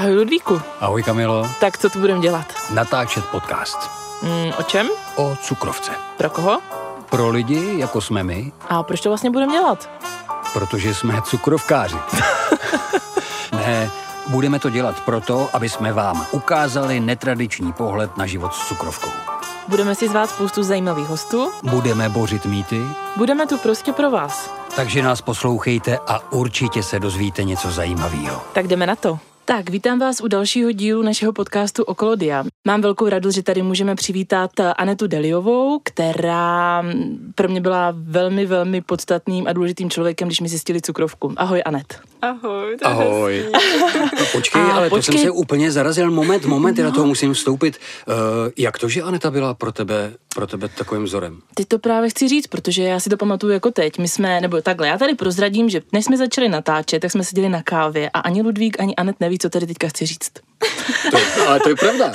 Ahoj Ludvíku. Ahoj Kamilo. Tak co tu budeme dělat? Natáčet podcast. Mm, o čem? O cukrovce. Pro koho? Pro lidi, jako jsme my. A proč to vlastně budeme dělat? Protože jsme cukrovkáři. ne, budeme to dělat proto, aby jsme vám ukázali netradiční pohled na život s cukrovkou. Budeme si zvát spoustu zajímavých hostů. Budeme bořit mýty. Budeme tu prostě pro vás. Takže nás poslouchejte a určitě se dozvíte něco zajímavého. Tak jdeme na to. Tak, vítám vás u dalšího dílu našeho podcastu Okolo Dia. Mám velkou radost, že tady můžeme přivítat Anetu Deliovou, která pro mě byla velmi, velmi podstatným a důležitým člověkem, když mi zjistili cukrovku. Ahoj, Anet. Ahoj. To Ahoj. No, počkej, A ale počkej. to jsem se úplně zarazil. Moment, moment, no. já do toho musím vstoupit. Uh, jak to, že Aneta byla pro tebe, pro tebe takovým vzorem? Teď to právě chci říct, protože já si to pamatuju jako teď. My jsme, nebo takhle, já tady prozradím, že než jsme začali natáčet, tak jsme seděli na kávě a ani Ludvík, ani Anet neví, co tady teďka chci říct. To, ale to je pravda.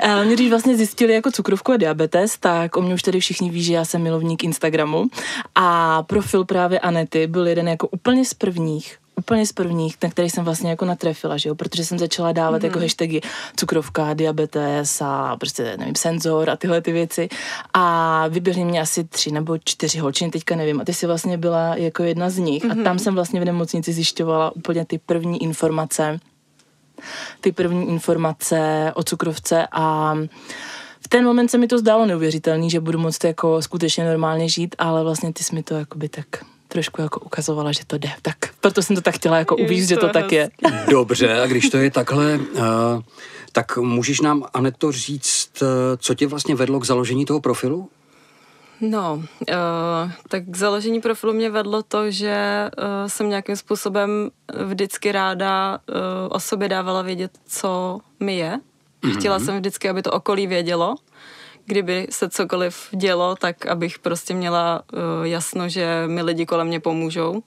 A Mě když vlastně zjistili jako cukrovku a diabetes, tak o mě už tady všichni ví, že já jsem milovník Instagramu a profil právě Anety byl jeden jako úplně z prvních, úplně z prvních, na který jsem vlastně jako natrefila, že jo, protože jsem začala dávat mm-hmm. jako hashtagy cukrovka, diabetes a prostě, nevím, senzor a tyhle ty věci. A vyběhly mě asi tři nebo čtyři holčiny, teďka nevím, a ty jsi vlastně byla jako jedna z nich. Mm-hmm. a tam jsem vlastně v nemocnici zjišťovala úplně ty první informace, ty první informace o cukrovce. A v ten moment se mi to zdálo neuvěřitelný, že budu moct jako skutečně normálně žít, ale vlastně ty jsi mi to jakoby tak trošku jako ukazovala, že to jde. Tak proto jsem to tak chtěla jako uvíct, že to tak je. Dobře, a když to je takhle, uh, tak můžeš nám, Aneto, říct, uh, co tě vlastně vedlo k založení toho profilu? No, uh, tak k založení profilu mě vedlo to, že uh, jsem nějakým způsobem vždycky ráda uh, o sobě dávala vědět, co mi je. Mm-hmm. Chtěla jsem vždycky, aby to okolí vědělo. Kdyby se cokoliv dělo, tak abych prostě měla uh, jasno, že mi lidi kolem mě pomůžou.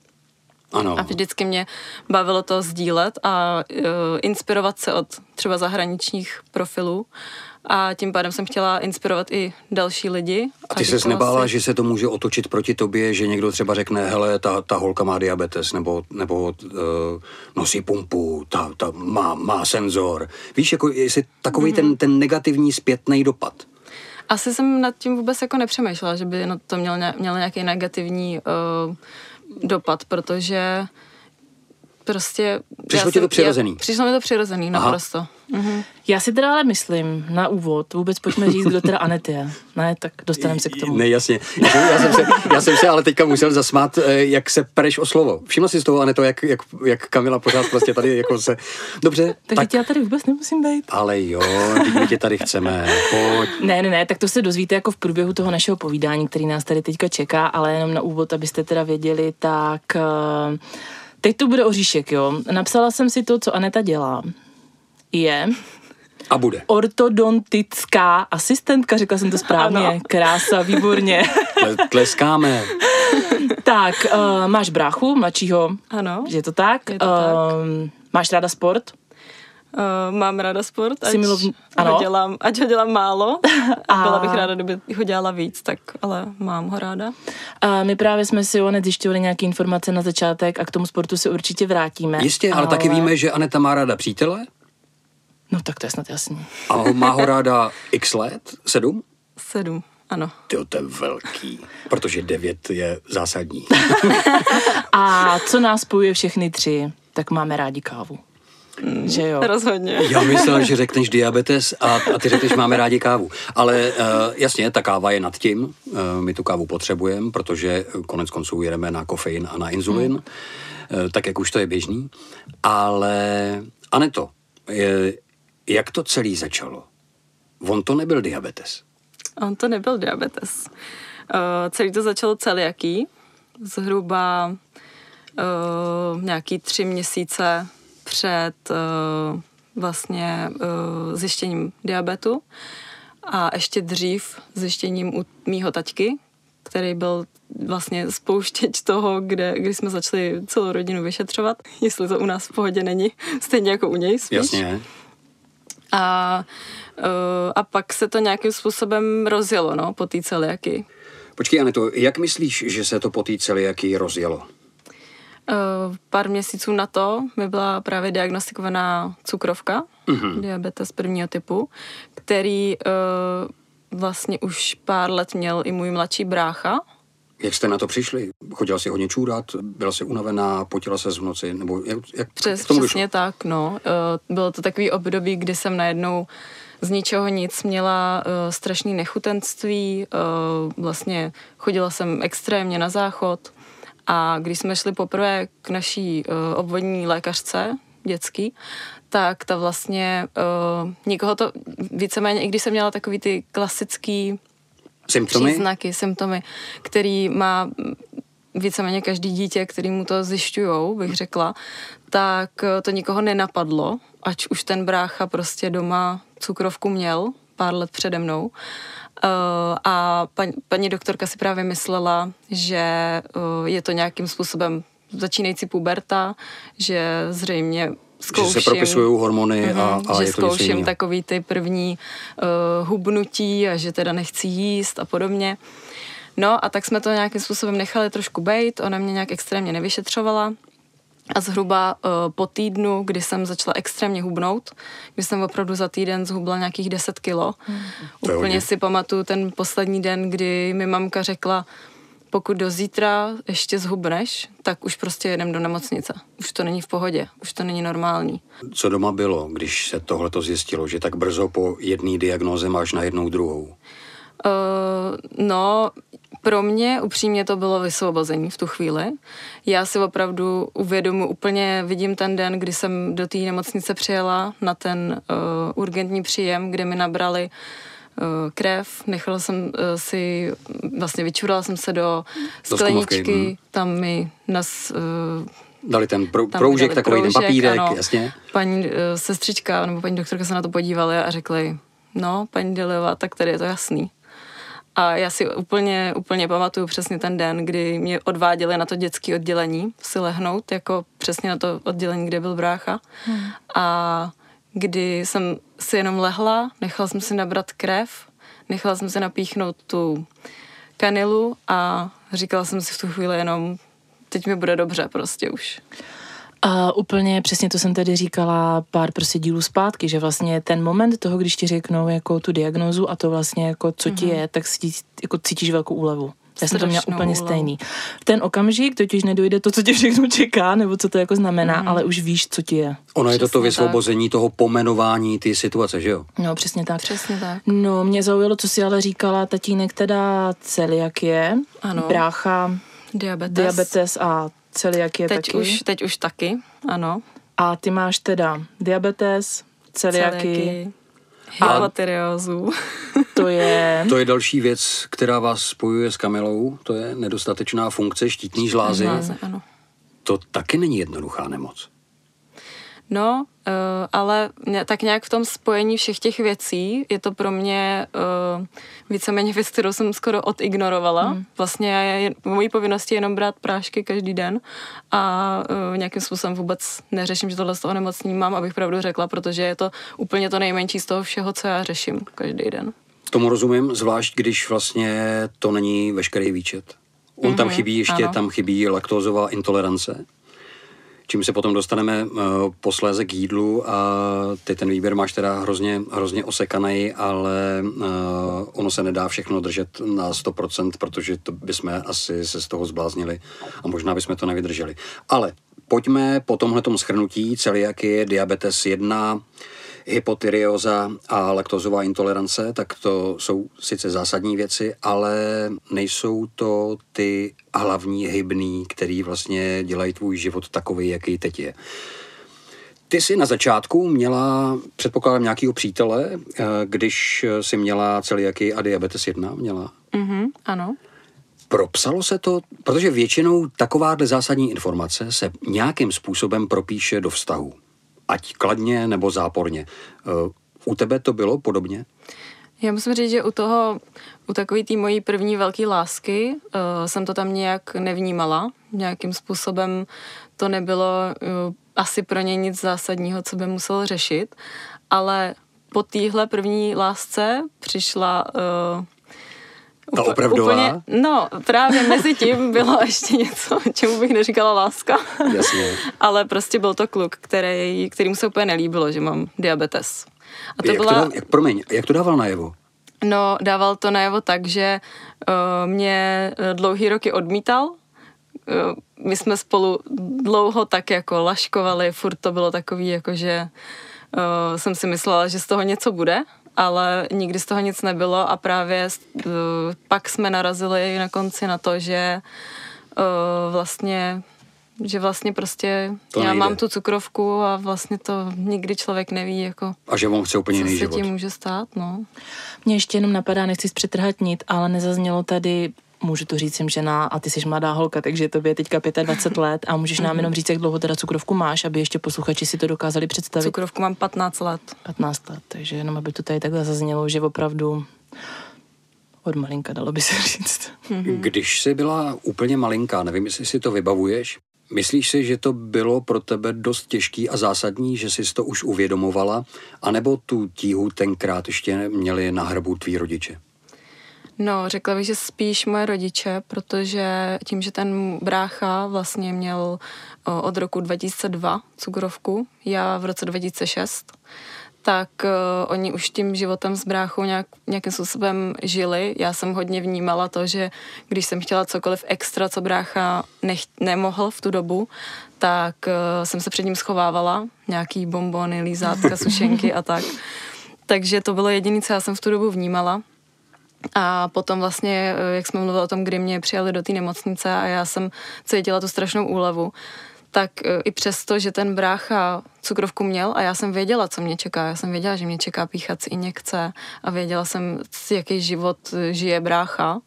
Ano. A vždycky mě bavilo to sdílet a uh, inspirovat se od třeba zahraničních profilů. A tím pádem jsem chtěla inspirovat i další lidi. A ty ses nebála, si- že se to může otočit proti tobě, že někdo třeba řekne, hele, ta, ta holka má diabetes, nebo, nebo uh, nosí pumpu, ta, ta má, má senzor. Víš, jako jestli takový mm-hmm. ten, ten negativní zpětný dopad. Asi jsem nad tím vůbec jako nepřemýšlela, že by na to měl, ně- měl nějaký negativní uh, dopad, protože prostě... Přišlo ti to přirozený? Já, přišlo mi to přirozený, Aha. naprosto. Mhm. Já si teda ale myslím na úvod, vůbec pojďme říct, kdo teda Anet je. Ne, tak dostaneme se k tomu. Ne, jasně. Já jsem, já, jsem se, já jsem se ale teďka musel zasmát, eh, jak se pereš o slovo. Všimla jsi z toho, Aneto, jak, jak, jak Kamila pořád prostě tady jako se... Dobře, Tak, tak... já tady vůbec nemusím být. Ale jo, my tě tady chceme, pojď. Ne, ne, ne, tak to se dozvíte jako v průběhu toho našeho povídání, který nás tady teďka čeká, ale jenom na úvod, abyste teda věděli, tak eh, teď tu bude oříšek, jo. Napsala jsem si to, co Aneta dělá. Je A bude. ortodontická asistentka, řekla jsem to správně, Ano. krása, výborně. Tle- Tleskáme. tak, uh, máš bráchu, mladšího, Ano. je to tak? Je to tak. Uh, máš ráda sport? Uh, mám ráda sport, ať, milovn- ano. ho dělám, ať ho dělám málo a byla bych ráda, kdyby ho dělala víc, tak ale mám ho ráda. A my právě jsme si o Anet zjišťovali nějaké informace na začátek a k tomu sportu se určitě vrátíme. Jistě, ale, ale taky víme, že Aneta má ráda přítele No tak to je snad jasný. a má ho ráda x let, sedm? Sedm, ano. Ty to je velký, protože devět je zásadní. A co nás spojuje všechny tři, tak máme rádi kávu. Že jo? Rozhodně. Já myslel, že řekneš diabetes a, a ty řekneš, máme rádi kávu. Ale uh, jasně, ta káva je nad tím. Uh, my tu kávu potřebujeme, protože konec konců jedeme na kofein a na inzulin, hmm. uh, tak jak už to je běžný. Ale Aneto, je, jak to celý začalo? On to nebyl diabetes. On to nebyl diabetes. Uh, celý to začalo celiaký, zhruba uh, nějaký tři měsíce před uh, vlastně uh, zjištěním diabetu a ještě dřív zjištěním u mýho taťky, který byl vlastně spouštěč toho, kde, kdy jsme začali celou rodinu vyšetřovat, jestli to u nás v pohodě není, stejně jako u něj spíš. Jasně. A, uh, a pak se to nějakým způsobem rozjelo, no, po té celiaky. Počkej, Aneto, jak myslíš, že se to po té celiakii rozjelo? Uh, pár měsíců na to mi byla právě diagnostikovaná cukrovka, mm-hmm. diabetes prvního typu, který uh, vlastně už pár let měl i můj mladší brácha. Jak jste na to přišli? Chodila si hodně čůrat? Byla si unavená? Potila se z noci? Nebo jak, jak Přes, k tomu přesně došlo? tak, no. Uh, bylo to takový období, kdy jsem najednou z ničeho nic měla uh, strašný nechutenství, uh, vlastně chodila jsem extrémně na záchod a když jsme šli poprvé k naší uh, obvodní lékařce dětský, tak ta vlastně uh, nikoho to víceméně, i když jsem měla takový ty klasický Symptomy? příznaky, symptomy, který má víceméně každý dítě, který mu to zjišťujou, bych řekla, tak eh, to nikoho nenapadlo, ať už ten brácha prostě doma cukrovku měl pár let přede mnou. Uh, a paní, paní doktorka si právě myslela, že uh, je to nějakým způsobem začínající puberta, že zřejmě zkouším, Že se propisují hormony a, Mhm, a že je to zkouším takový ty první uh, hubnutí a že teda nechci jíst a podobně. No a tak jsme to nějakým způsobem nechali trošku bejt, ona mě nějak extrémně nevyšetřovala. A zhruba uh, po týdnu, kdy jsem začala extrémně hubnout, kdy jsem opravdu za týden zhubla nějakých 10 kilo. Hodně. Úplně si pamatuju ten poslední den, kdy mi mamka řekla, pokud do zítra ještě zhubneš, tak už prostě jedem do nemocnice. Už to není v pohodě, už to není normální. Co doma bylo, když se tohle to zjistilo, že tak brzo po jedné diagnoze máš na jednou druhou? Uh, no, pro mě upřímně to bylo vysvobození v tu chvíli. Já si opravdu uvědomu, úplně vidím ten den, kdy jsem do té nemocnice přijela na ten uh, urgentní příjem, kde mi nabrali uh, krev, nechala jsem uh, si, vlastně vyčurala jsem se do Do skleničky, zkumavky, hm. tam mi nas, uh, Dali ten prou, proužek, dali takový ten proužek, papírek, ano. jasně? Paní uh, sestřička nebo paní doktorka se na to podívali a řekli, no, paní Deliova, tak tady je to jasný. A já si úplně, úplně pamatuju přesně ten den, kdy mě odváděli na to dětské oddělení si lehnout, jako přesně na to oddělení, kde byl brácha. Hmm. A kdy jsem si jenom lehla, nechala jsem si nabrat krev, nechala jsem si napíchnout tu kanilu a říkala jsem si v tu chvíli jenom, teď mi bude dobře prostě už. A úplně přesně to jsem tady říkala pár prostě dílů zpátky, že vlastně ten moment toho, když ti řeknou jako tu diagnózu a to vlastně jako co ti je, tak si jako cítíš velkou úlevu. Já jsem to měla úplně úlevu. stejný. V ten okamžik totiž nedojde to, co tě všechno čeká, nebo co to jako znamená, ale už víš, co ti je. Ono je to to Přesně vysvobození toho pomenování ty situace, že jo? No, přesně tak. Přesně tak. No, mě zaujalo, co si ale říkala, tatínek teda celiakie, Ano. brácha, Diabetes. diabetes a celiakie Teď taky. už, teď už taky, ano. A ty máš teda diabetes, celiaky, Celiaky, hypotyreózu. to je... To je další věc, která vás spojuje s Kamilou, to je nedostatečná funkce štítní žlázy. Žláze, ano. To taky není jednoduchá nemoc. No, uh, ale tak nějak v tom spojení všech těch věcí je to pro mě uh, víceméně věc, kterou jsem skoro odignorovala. Hmm. Vlastně já je, mojí povinností je jenom brát prášky každý den a uh, nějakým způsobem vůbec neřeším, že tohle z toho nemocní mám, abych pravdu řekla, protože je to úplně to nejmenší z toho všeho, co já řeším každý den. Tomu rozumím, zvlášť když vlastně to není veškerý výčet. On mm-hmm, tam chybí ještě, ano. tam chybí laktózová intolerance, čím se potom dostaneme uh, posléze k jídlu a ty ten výběr máš teda hrozně, hrozně osekaný, ale uh, ono se nedá všechno držet na 100%, protože to bychom asi se z toho zbláznili a možná bychom to nevydrželi. Ale pojďme po tomhletom schrnutí celiakie, diabetes 1, hypotyreoza a laktozová intolerance, tak to jsou sice zásadní věci, ale nejsou to ty hlavní hybný, který vlastně dělají tvůj život takový, jaký teď je. Ty jsi na začátku měla, předpokládám, nějakého přítele, eh, když si měla celiaky a diabetes 1, měla. Mhm, ano. Propsalo se to, protože většinou takováhle zásadní informace se nějakým způsobem propíše do vztahu. Ať kladně nebo záporně. Eh, U tebe to bylo podobně? Já musím říct, že u toho, u takové té mojí první velké lásky uh, jsem to tam nějak nevnímala. Nějakým způsobem to nebylo uh, asi pro ně nic zásadního, co by musel řešit. Ale po téhle první lásce přišla uh, Ta opravdová? Úplně, no, právě mezi tím bylo ještě něco, čemu bych neříkala láska. Jasně. Ale prostě byl to kluk, který, kterým se úplně nelíbilo, že mám diabetes. A to jak byla... To dal, jak, promiň, jak to dával najevo? No, dával to najevo tak, že uh, mě dlouhý roky odmítal. Uh, my jsme spolu dlouho tak jako laškovali, furt to bylo takový, jako že uh, jsem si myslela, že z toho něco bude, ale nikdy z toho nic nebylo a právě uh, pak jsme narazili na konci na to, že uh, vlastně že vlastně prostě to já nejde. mám tu cukrovku a vlastně to nikdy člověk neví, jako a že on chce úplně jiný život. Co se tím může stát, no. Mně ještě jenom napadá, nechci přetrhat nit, ale nezaznělo tady můžu to říct, jsem žena a ty jsi mladá holka, takže to je teďka 25 let a můžeš nám jenom říct, jak dlouho teda cukrovku máš, aby ještě posluchači si to dokázali představit. Cukrovku mám 15 let. 15 let, takže jenom aby to tady takhle zaznělo, že opravdu od malinka, dalo by se říct. Mhm. Když jsi byla úplně malinká, nevím, jestli si to vybavuješ, Myslíš si, že to bylo pro tebe dost těžký a zásadní, že jsi to už uvědomovala, anebo tu tíhu tenkrát ještě měli na hrbu tví rodiče? No, řekla bych, že spíš moje rodiče, protože tím, že ten brácha vlastně měl od roku 2002 cukrovku, já v roce 2006, tak uh, oni už tím životem s bráchou nějak, nějakým způsobem žili. Já jsem hodně vnímala to, že když jsem chtěla cokoliv extra, co brácha nech, nemohl v tu dobu, tak uh, jsem se před ním schovávala, nějaký bombony, lízátka, sušenky a tak. Takže to bylo jediné, co já jsem v tu dobu vnímala. A potom vlastně, eh, jak jsme mluvili o tom, kdy mě přijali do té nemocnice a já jsem cítila tu strašnou úlevu, tak e, i přesto, že ten brácha cukrovku měl a já jsem věděla, co mě čeká. Já jsem věděla, že mě čeká píchací injekce a věděla jsem, jaký život e, žije brácha,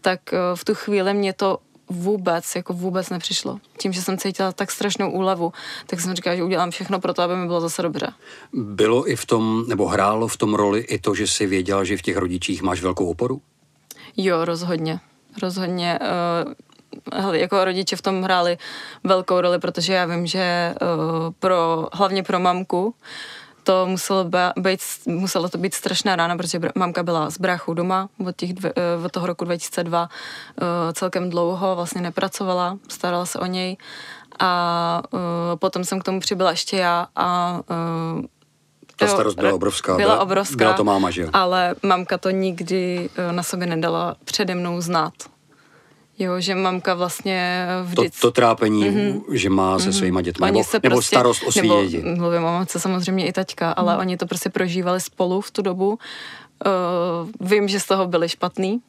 tak v tu chvíli mě to vůbec, jako vůbec nepřišlo. Tím, že jsem cítila tak strašnou úlevu, tak jsem říkala, že udělám všechno pro to, aby mi bylo zase dobře. Bylo i v tom, nebo hrálo v tom roli i to, že si věděla, že v těch rodičích máš velkou oporu? Jo, rozhodně. Rozhodně jako rodiče v tom hráli velkou roli, protože já vím, že uh, pro, hlavně pro mamku, to muselo být, muselo to být strašná rána, protože mamka byla s bráchou doma od, těch dvě, uh, od toho roku 2002 uh, celkem dlouho, vlastně nepracovala, starala se o něj a uh, potom jsem k tomu přibyla ještě já a ta starost byla obrovská. Byla obrovská. Byla to máma, že jo? Ale mamka to nikdy na sobě nedala přede mnou znát. Jo, že mamka vlastně vždycky... To, to trápení, mm-hmm. že má se mm-hmm. svýma dětmi, nebo, se nebo prostě, starost o svý nebo, děti. Mluvím o mamce samozřejmě i taťka, ale mm. oni to prostě prožívali spolu v tu dobu. Uh, vím, že z toho byli špatný,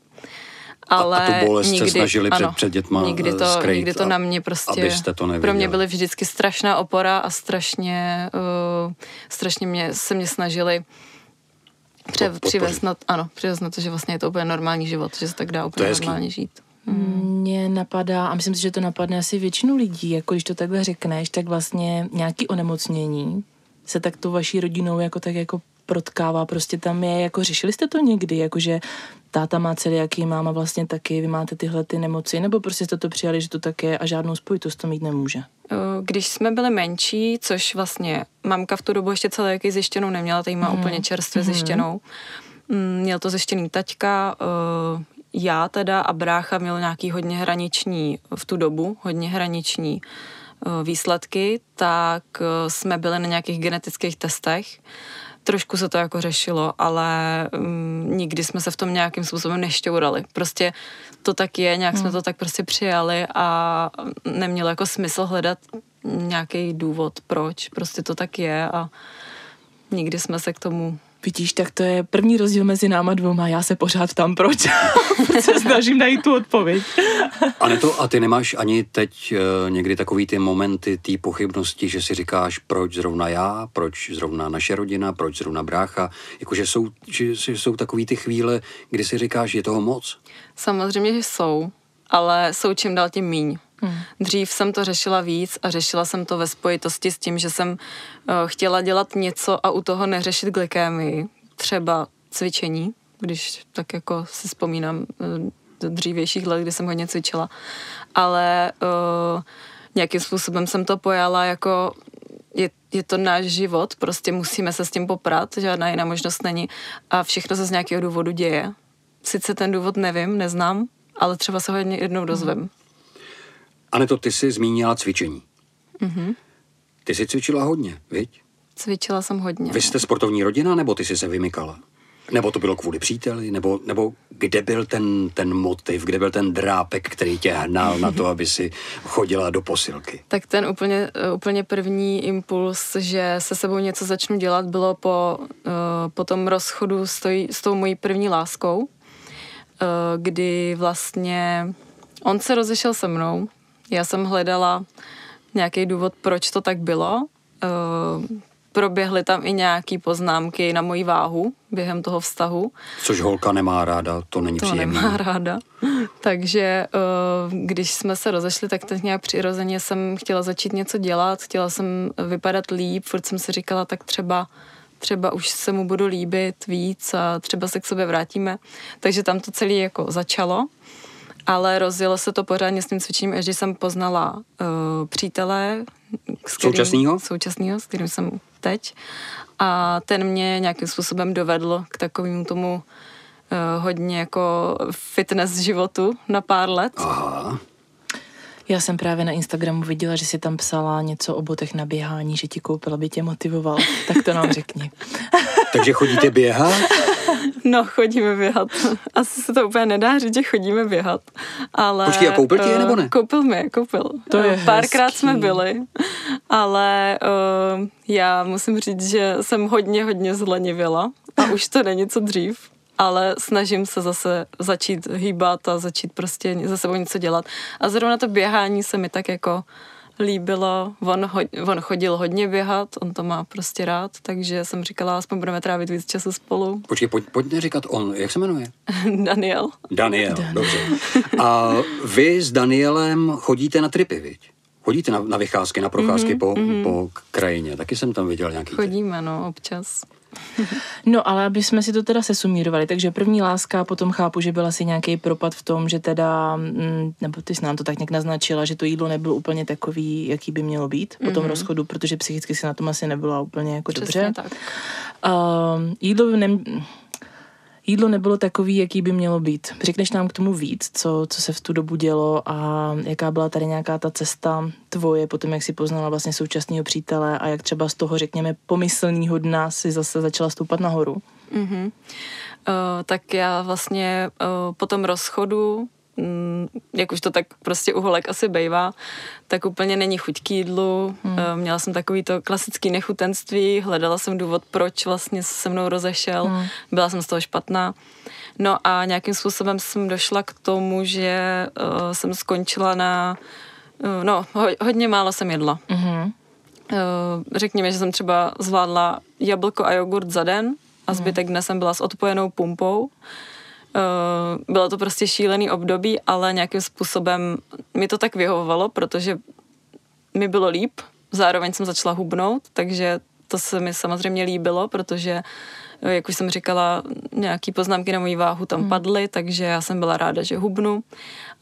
ale a, a tu bolest nikdy, se snažili před, ano, před dětma nikdy to, skrýt, nikdy to na mě prostě, abyste to pro mě byly vždycky strašná opora a strašně, uh, strašně mě, se mě snažili pře, přivést na, ano, přivést na to, že vlastně je to úplně normální život, že se tak dá úplně normálně žít. Mně napadá, a myslím si, že to napadne asi většinu lidí, jako když to takhle řekneš, tak vlastně nějaký onemocnění se tak to vaší rodinou jako tak jako protkává, prostě tam je, jako řešili jste to někdy, jakože táta má jaký máma vlastně taky, vy máte tyhle ty nemoci, nebo prostě jste to přijali, že to tak je a žádnou spojitost to mít nemůže? Když jsme byli menší, což vlastně mamka v tu dobu ještě jaký zjištěnou neměla, tady má hmm. úplně čerstvě hmm. zjištěnou, mm, měl to zjištěný taťka, já teda a brácha měl nějaký hodně hraniční v tu dobu, hodně hraniční eh, výsledky, tak eh, jsme byli na nějakých genetických testech. Trošku se to jako řešilo, ale um, nikdy jsme se v tom nějakým způsobem nešťourali. Prostě to tak je, nějak hmm. jsme to tak prostě přijali a nemělo jako smysl hledat nějaký důvod, proč. Prostě to tak je a nikdy jsme se k tomu Vidíš, tak to je první rozdíl mezi náma dvouma. Já se pořád tam proč? se snažím najít tu odpověď. a, ne to, a ty nemáš ani teď uh, někdy takový ty momenty, ty pochybnosti, že si říkáš, proč zrovna já, proč zrovna naše rodina, proč zrovna brácha. Jakože jsou, že, že jsou takový ty chvíle, kdy si říkáš, je toho moc? Samozřejmě, že jsou, ale jsou čím dál tím míň. Hmm. Dřív jsem to řešila víc a řešila jsem to ve spojitosti s tím, že jsem uh, chtěla dělat něco a u toho neřešit glykémii, třeba cvičení, když tak jako si vzpomínám uh, do dřívějších let, kdy jsem hodně cvičila, ale uh, nějakým způsobem jsem to pojala jako je, je to náš život, prostě musíme se s tím poprat, žádná jiná možnost není a všechno se z nějakého důvodu děje sice ten důvod nevím, neznám, ale třeba se ho jednou dozvím. Aneto, ty jsi zmínila cvičení. Mm-hmm. Ty jsi cvičila hodně, viď? Cvičila jsem hodně. Vy jste sportovní rodina, nebo ty jsi se vymykala? Nebo to bylo kvůli příteli, nebo, nebo kde byl ten, ten motiv, kde byl ten drápek, který tě hnal na to, aby si chodila do posilky? Tak ten úplně, úplně první impuls, že se sebou něco začnu dělat, bylo po, uh, po tom rozchodu s, toj, s tou mojí první láskou, uh, kdy vlastně on se rozešel se mnou, já jsem hledala nějaký důvod, proč to tak bylo. Uh, proběhly tam i nějaký poznámky na moji váhu během toho vztahu. Což holka nemá ráda, to není to příjemné. nemá ráda. Takže eh, když jsme se rozešli, tak tak nějak přirozeně jsem chtěla začít něco dělat, chtěla jsem vypadat líp, furt jsem si říkala, tak třeba třeba už se mu budu líbit víc a třeba se k sobě vrátíme. Takže tam to celé jako začalo ale rozjelo se to pořádně s tím cvičením, až když jsem poznala uh, přítele. S kterým, současnýho? Současnýho, s kterým jsem teď. A ten mě nějakým způsobem dovedl k takovému tomu uh, hodně jako fitness životu na pár let. Aha. Já jsem právě na Instagramu viděla, že si tam psala něco o botech na běhání, že ti koupil, aby tě motivoval. Tak to nám řekni. Takže chodíte běhat? No, chodíme běhat. Asi se to úplně nedá říct, že chodíme běhat. Ale, Počkej, a koupil ti je nebo ne? Koupil mi, koupil. To je Párkrát hezký. jsme byli, ale uh, já musím říct, že jsem hodně, hodně zlenivěla a už to není co dřív ale snažím se zase začít hýbat a začít prostě za sebou něco dělat. A zrovna to běhání se mi tak jako líbilo. On, ho, on chodil hodně běhat, on to má prostě rád, takže jsem říkala, aspoň budeme trávit víc času spolu. Počkej, pojď, pojďme říkat on, jak se jmenuje? Daniel. Daniel, dobře. A vy s Danielem chodíte na tripy, viď? Chodíte na, na vycházky, na procházky mm-hmm, po, mm-hmm. po krajině. Taky jsem tam viděl nějaký. Chodíme, no, občas. No, ale aby jsme si to teda sesumírovali, takže první láska, potom chápu, že byl asi nějaký propad v tom, že teda, mm, nebo ty jsi nám to tak nějak naznačila, že to jídlo nebylo úplně takový, jaký by mělo být po tom mm-hmm. rozchodu, protože psychicky si na tom asi nebyla úplně jako Přesně dobře. tak. Uh, jídlo ne, jídlo nebylo takový, jaký by mělo být. Řekneš nám k tomu víc, co, co se v tu dobu dělo a jaká byla tady nějaká ta cesta tvoje, potom jak si poznala vlastně současného přítele a jak třeba z toho, řekněme, pomyslného dna si zase začala stoupat nahoru. Mm-hmm. Uh, tak já vlastně uh, po tom rozchodu jak už to tak prostě u holek asi bejvá, tak úplně není chuť k jídlu. Hmm. Měla jsem takový to klasický nechutenství, hledala jsem důvod, proč vlastně se mnou rozešel. Hmm. Byla jsem z toho špatná. No a nějakým způsobem jsem došla k tomu, že uh, jsem skončila na... Uh, no, ho, hodně málo jsem jedla. Mm-hmm. Uh, řekněme, že jsem třeba zvládla jablko a jogurt za den a zbytek dne jsem byla s odpojenou pumpou. Uh, bylo to prostě šílený období, ale nějakým způsobem mi to tak vyhovovalo, protože mi bylo líp, zároveň jsem začala hubnout, takže to se mi samozřejmě líbilo, protože, jak už jsem říkala, nějaký poznámky na moji váhu tam hmm. padly, takže já jsem byla ráda, že hubnu.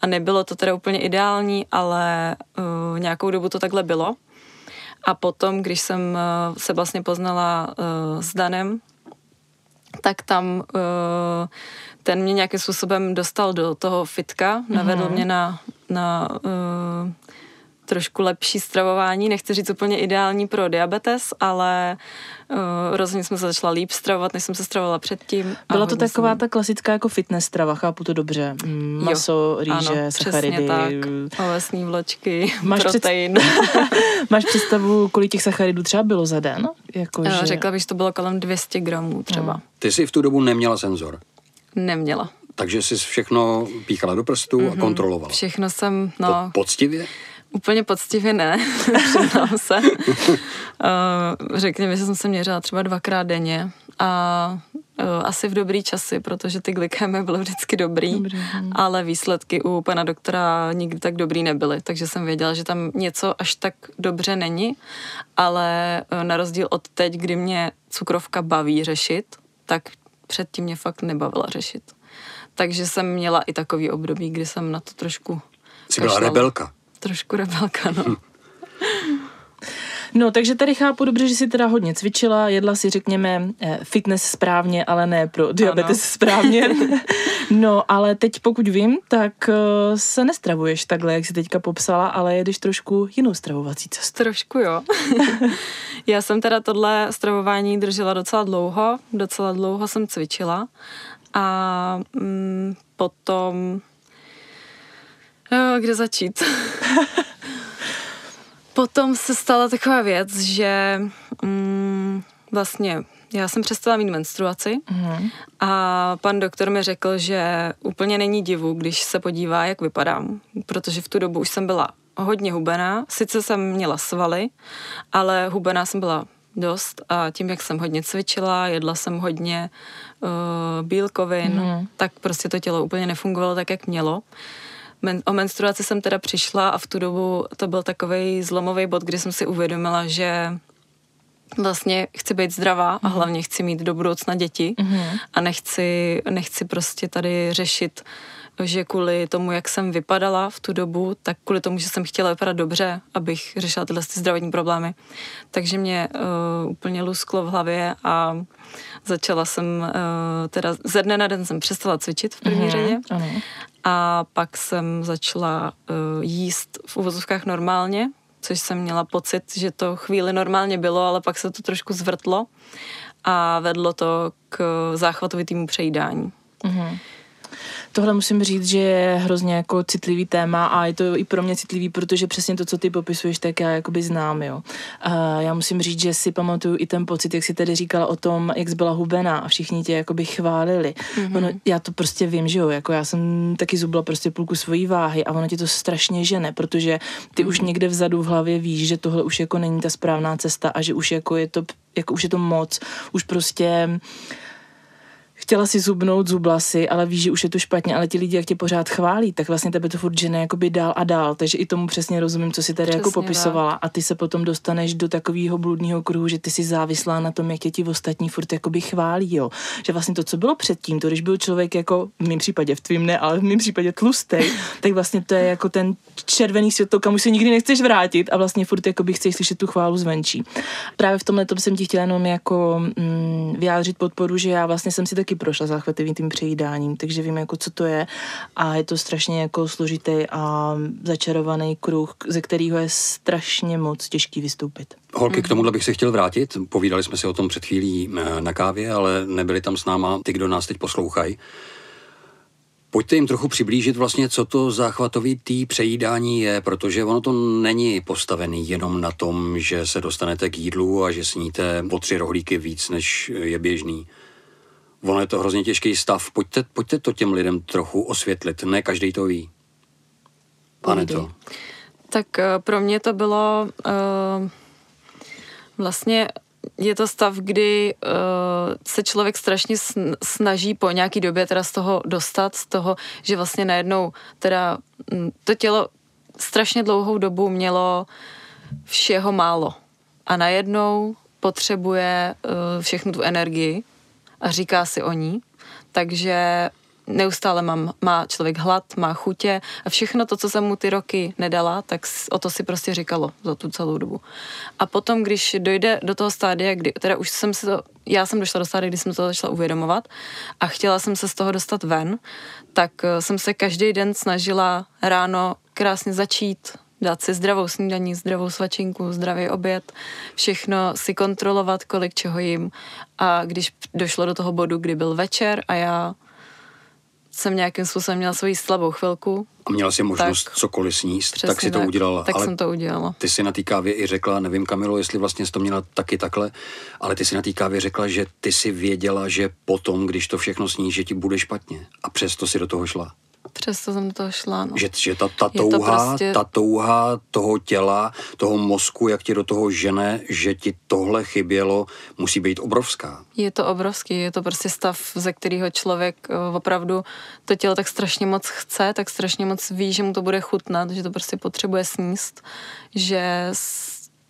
A nebylo to teda úplně ideální, ale uh, nějakou dobu to takhle bylo. A potom, když jsem uh, se vlastně poznala uh, s Danem, tak tam uh, ten mě nějakým způsobem dostal do toho fitka, navedl mm-hmm. mě na, na uh, trošku lepší stravování, nechci říct úplně ideální pro diabetes, ale uh, rozhodně jsem se začala líp stravovat, než jsem se stravovala předtím. Byla to taková jsem... ta klasická jako fitness strava, chápu to dobře. Mm, maso, jo, rýže, ano, sacharidy. tak, ovesní vločky, Máš protein. Před... Máš představu, kolik těch sacharidů třeba bylo za den? Jako, že... Řekla bych, že to bylo kolem 200 gramů třeba. Hmm. Ty jsi v tu dobu neměla senzor? Neměla. Takže jsi všechno píchala do prstů mm-hmm. a kontrolovala. Všechno jsem, no... Po, poctivě? Úplně poctivě ne, přiznám se. uh, řekněme, že jsem se měřila třeba dvakrát denně a uh, asi v dobrý časy, protože ty glykémie byly vždycky dobrý, dobrý hm. ale výsledky u pana doktora nikdy tak dobrý nebyly, takže jsem věděla, že tam něco až tak dobře není, ale uh, na rozdíl od teď, kdy mě cukrovka baví řešit, tak předtím mě fakt nebavila řešit. Takže jsem měla i takový období, kdy jsem na to trošku Jsi byla rebelka. Trošku rebelka, no. No, takže tady chápu dobře, že si teda hodně cvičila, jedla si, řekněme, eh, fitness správně, ale ne pro diabetes ano. správně. no, ale teď pokud vím, tak eh, se nestravuješ takhle, jak jsi teďka popsala, ale jedeš trošku jinou stravovací cestu. Trošku jo. Já jsem teda tohle stravování držela docela dlouho, docela dlouho jsem cvičila a mm, potom... Kde začít? potom se stala taková věc, že mm, vlastně já jsem přestala mít menstruaci mm-hmm. a pan doktor mi řekl, že úplně není divu, když se podívá, jak vypadám, protože v tu dobu už jsem byla hodně hubená. Sice jsem měla svaly, ale hubená jsem byla dost a tím, jak jsem hodně cvičila, jedla jsem hodně uh, bílkovin, mm. tak prostě to tělo úplně nefungovalo tak, jak mělo. Men, o menstruaci jsem teda přišla a v tu dobu to byl takový zlomový bod, kdy jsem si uvědomila, že vlastně chci být zdravá a mhm. hlavně chci mít do budoucna děti mm. a nechci, nechci prostě tady řešit že kvůli tomu, jak jsem vypadala v tu dobu, tak kvůli tomu, že jsem chtěla vypadat dobře, abych řešila tyhle ty zdravotní problémy. Takže mě uh, úplně lusklo v hlavě a začala jsem, uh, teda ze dne na den jsem přestala cvičit v první mm-hmm, řadě ano. A pak jsem začala uh, jíst v uvozovkách normálně, což jsem měla pocit, že to chvíli normálně bylo, ale pak se to trošku zvrtlo a vedlo to k záchvatovitému přejídání. Mm-hmm. Tohle musím říct, že je hrozně jako citlivý téma a je to i pro mě citlivý, protože přesně to, co ty popisuješ, tak já jakoby znám, jo. A já musím říct, že si pamatuju i ten pocit, jak si tady říkala o tom, jak jsi byla hubená a všichni tě jakoby chválili. Mm-hmm. Ono, já to prostě vím, že jo, jako já jsem taky zubla prostě půlku svojí váhy a ono ti to strašně žene, protože ty mm-hmm. už někde vzadu v hlavě víš, že tohle už jako není ta správná cesta a že už jako je to, jako už je to moc, už prostě chtěla si zubnout, zubla si, ale víš, že už je to špatně, ale ti lidi, jak tě pořád chválí, tak vlastně tebe to furt žene jakoby dál a dál, takže i tomu přesně rozumím, co si tady jako přesně, jako popisovala a ty se potom dostaneš do takového bludního kruhu, že ty si závislá na tom, jak tě ti ostatní furt jakoby chválí, jo. Že vlastně to, co bylo předtím, to když byl člověk jako v mém případě, v tvým ne, ale v mém případě tlustý, tak vlastně to je jako ten červený světlo, kam už se nikdy nechceš vrátit a vlastně furt jakoby chceš slyšet tu chválu zvenčí. Právě v tomhle tom jsem ti chtěla jenom jako mm, vyjádřit podporu, že já vlastně jsem si taky taky prošla záchvatovým tím přejídáním, takže vím, jako co to je a je to strašně jako složitý a začarovaný kruh, ze kterého je strašně moc těžký vystoupit. Holky, k tomuhle bych se chtěl vrátit. Povídali jsme si o tom před chvílí eh, na kávě, ale nebyli tam s náma ty, kdo nás teď poslouchají. Pojďte jim trochu přiblížit vlastně, co to záchvatový tý přejídání je, protože ono to není postavený jenom na tom, že se dostanete k jídlu a že sníte o tři rohlíky víc, než je běžný ono je to hrozně těžký stav. Pojďte, pojďte to těm lidem trochu osvětlit. Ne každý to ví. Pane to. Tak eh, pro mě to bylo uh, vlastně je to stav, kdy uh, se člověk strašně snaží po nějaký době teda z toho dostat, z toho, že vlastně najednou teda mm, to tělo strašně dlouhou dobu mělo všeho málo a najednou potřebuje uh, všechnu tu energii a říká si o ní. Takže neustále mám, má člověk hlad, má chutě a všechno to, co jsem mu ty roky nedala, tak o to si prostě říkalo za tu celou dobu. A potom, když dojde do toho stádia, kdy, teda už jsem se to, já jsem došla do stádia, kdy jsem to začala uvědomovat a chtěla jsem se z toho dostat ven, tak eh, jsem se každý den snažila ráno krásně začít, dát si zdravou snídaní, zdravou svačinku, zdravý oběd, všechno si kontrolovat, kolik čeho jim. A když došlo do toho bodu, kdy byl večer a já jsem nějakým způsobem měla svoji slabou chvilku. A měla si možnost tak, cokoliv sníst, tak si to tak, udělala. Tak ale jsem to udělala. Ty si na té kávě i řekla, nevím Kamilo, jestli vlastně jsi to měla taky takhle, ale ty si na té kávě řekla, že ty si věděla, že potom, když to všechno sníš, že ti bude špatně. A přesto si do toho šla. Přesto jsem do toho šla. No. Že, že ta, ta, touha, to prostě... ta touha toho těla, toho mozku, jak ti do toho žene, že ti tohle chybělo, musí být obrovská. Je to obrovský, je to prostě stav, ze kterého člověk eh, opravdu to tělo tak strašně moc chce, tak strašně moc ví, že mu to bude chutnat, že to prostě potřebuje sníst, že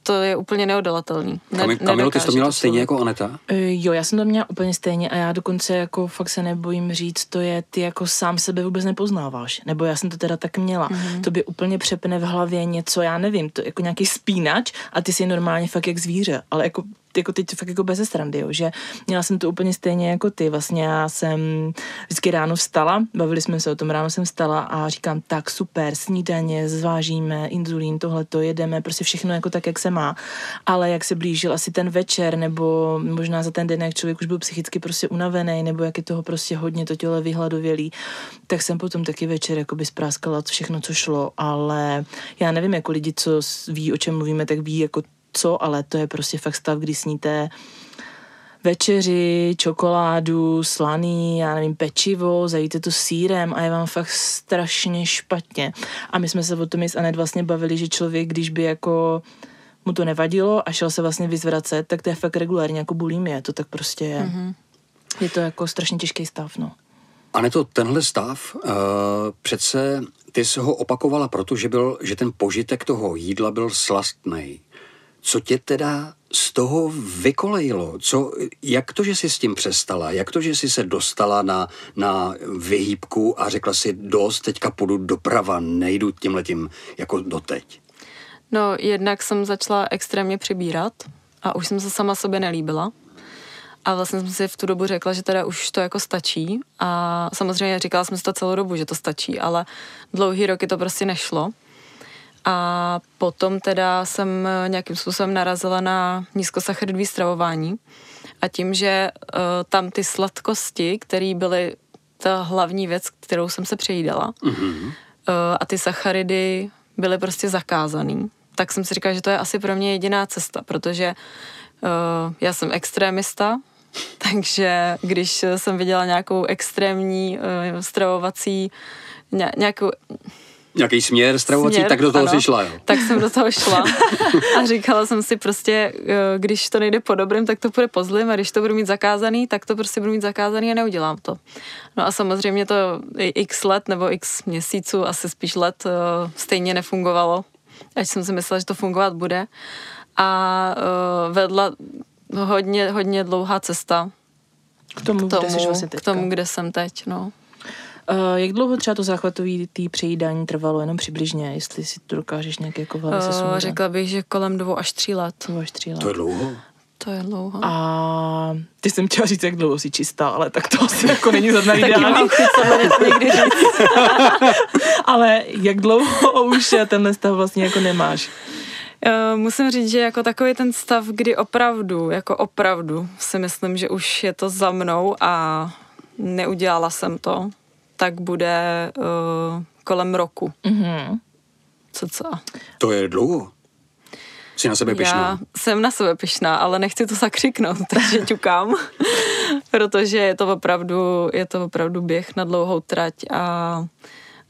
to je úplně neodolatelný. Ne, Kamilu, ty jsi to měla to stejně jako Aneta? Uh, jo, já jsem to měla úplně stejně a já dokonce jako fakt se nebojím říct, to je, ty jako sám sebe vůbec nepoznáváš. Nebo já jsem to teda tak měla. Mm-hmm. To by úplně přepne v hlavě něco, já nevím, to jako nějaký spínač a ty jsi normálně fakt jak zvíře, ale jako jako teď fakt jako bez strandy, jo, že měla jsem to úplně stejně jako ty. Vlastně já jsem vždycky ráno vstala, bavili jsme se o tom, ráno jsem vstala a říkám, tak super, snídaně, zvážíme, inzulín, tohle to jedeme, prostě všechno jako tak, jak se má. Ale jak se blížil asi ten večer, nebo možná za ten den, jak člověk už byl psychicky prostě unavený, nebo jak je toho prostě hodně, to tělo vyhladovělý, tak jsem potom taky večer jako by spráskala všechno, co šlo, ale já nevím, jako lidi, co ví, o čem mluvíme, tak ví jako co, ale to je prostě fakt stav, kdy sníte večeři, čokoládu, slaný, já nevím, pečivo, zajíte to sírem a je vám fakt strašně špatně. A my jsme se o tom s Anet vlastně bavili, že člověk, když by jako mu to nevadilo a šel se vlastně vyzvracet, tak to je fakt regulárně jako bulimie, to tak prostě je. Mm-hmm. Je to jako strašně těžký stav, no. A ne to tenhle stav, uh, přece ty jsi ho opakovala proto, že, byl, že ten požitek toho jídla byl slastný. Co tě teda z toho vykolejilo? Co, jak to, že jsi s tím přestala? Jak to, že jsi se dostala na, na vyhýbku a řekla si dost, teďka půjdu doprava, nejdu tímhletím jako doteď? No, jednak jsem začala extrémně přibírat a už jsem se sama sobě nelíbila. A vlastně jsem si v tu dobu řekla, že teda už to jako stačí. A samozřejmě říkala jsem si to celou dobu, že to stačí, ale dlouhý roky to prostě nešlo. A potom teda jsem nějakým způsobem narazila na nízkosacharidový stravování. A tím, že uh, tam ty sladkosti, které byly ta hlavní věc, kterou jsem se přejídala, mm-hmm. uh, a ty sacharidy byly prostě zakázaný, tak jsem si říkala, že to je asi pro mě jediná cesta, protože uh, já jsem extrémista, takže když jsem viděla nějakou extrémní uh, stravovací, nějakou nějaký směr stravovací, směr, tak do toho ano, si šla, jo? Tak jsem do toho šla a říkala jsem si prostě, eh, když to nejde po dobrém, tak to půjde po zlým a když to budu mít zakázaný, tak to prostě budu mít zakázaný a neudělám to. No a samozřejmě to x let nebo x měsíců, asi spíš let, eh, stejně nefungovalo, až jsem si myslela, že to fungovat bude. A eh, vedla hodně, hodně dlouhá cesta k tomu, k tomu, kde, vlastně k tomu kde jsem teď, no. Uh, jak dlouho třeba to záchvatový tý přejídání trvalo, jenom přibližně, jestli si to dokážeš nějak jako v hlavě uh, Řekla bych, že kolem dvou až tří let. Dvou až tří let. To je dlouho. To je dlouho. A ty jsem chtěla říct, jak dlouho si čistá, ale tak to asi jako není zrovna ideální. někdy říct. ale jak dlouho už tenhle stav vlastně jako nemáš? Uh, musím říct, že jako takový ten stav, kdy opravdu, jako opravdu si myslím, že už je to za mnou a neudělala jsem to, tak bude uh, kolem roku. Mm-hmm. Co co? To je dlouho. Jsi na sebe pišná? Já jsem na sebe pišná, ale nechci to zakřiknout, takže ťukám. Protože je to opravdu, je to opravdu běh na dlouhou trať a,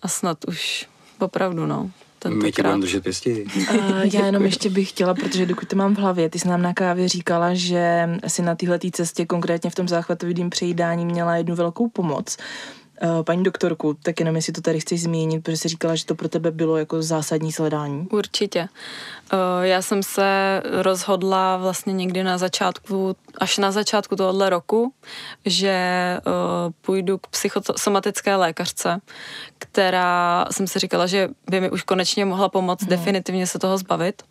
a snad už opravdu, no. My tě budeme držet pěstí. Uh, já jenom ještě bych chtěla, protože dokud to mám v hlavě, ty jsi nám na kávě říkala, že si na téhle cestě, konkrétně v tom záchvatovým přejídání, měla jednu velkou pomoc. Eh, paní doktorku, tak jenom jestli to tady chceš zmínit, protože jsi říkala, že to pro tebe bylo jako zásadní sledání. Určitě. Eh, já jsem se rozhodla vlastně někdy na začátku, až na začátku tohohle roku, že eh, půjdu k psychosomatické lékařce, která jsem si říkala, že by mi už konečně mohla pomoct hmm. definitivně se toho zbavit.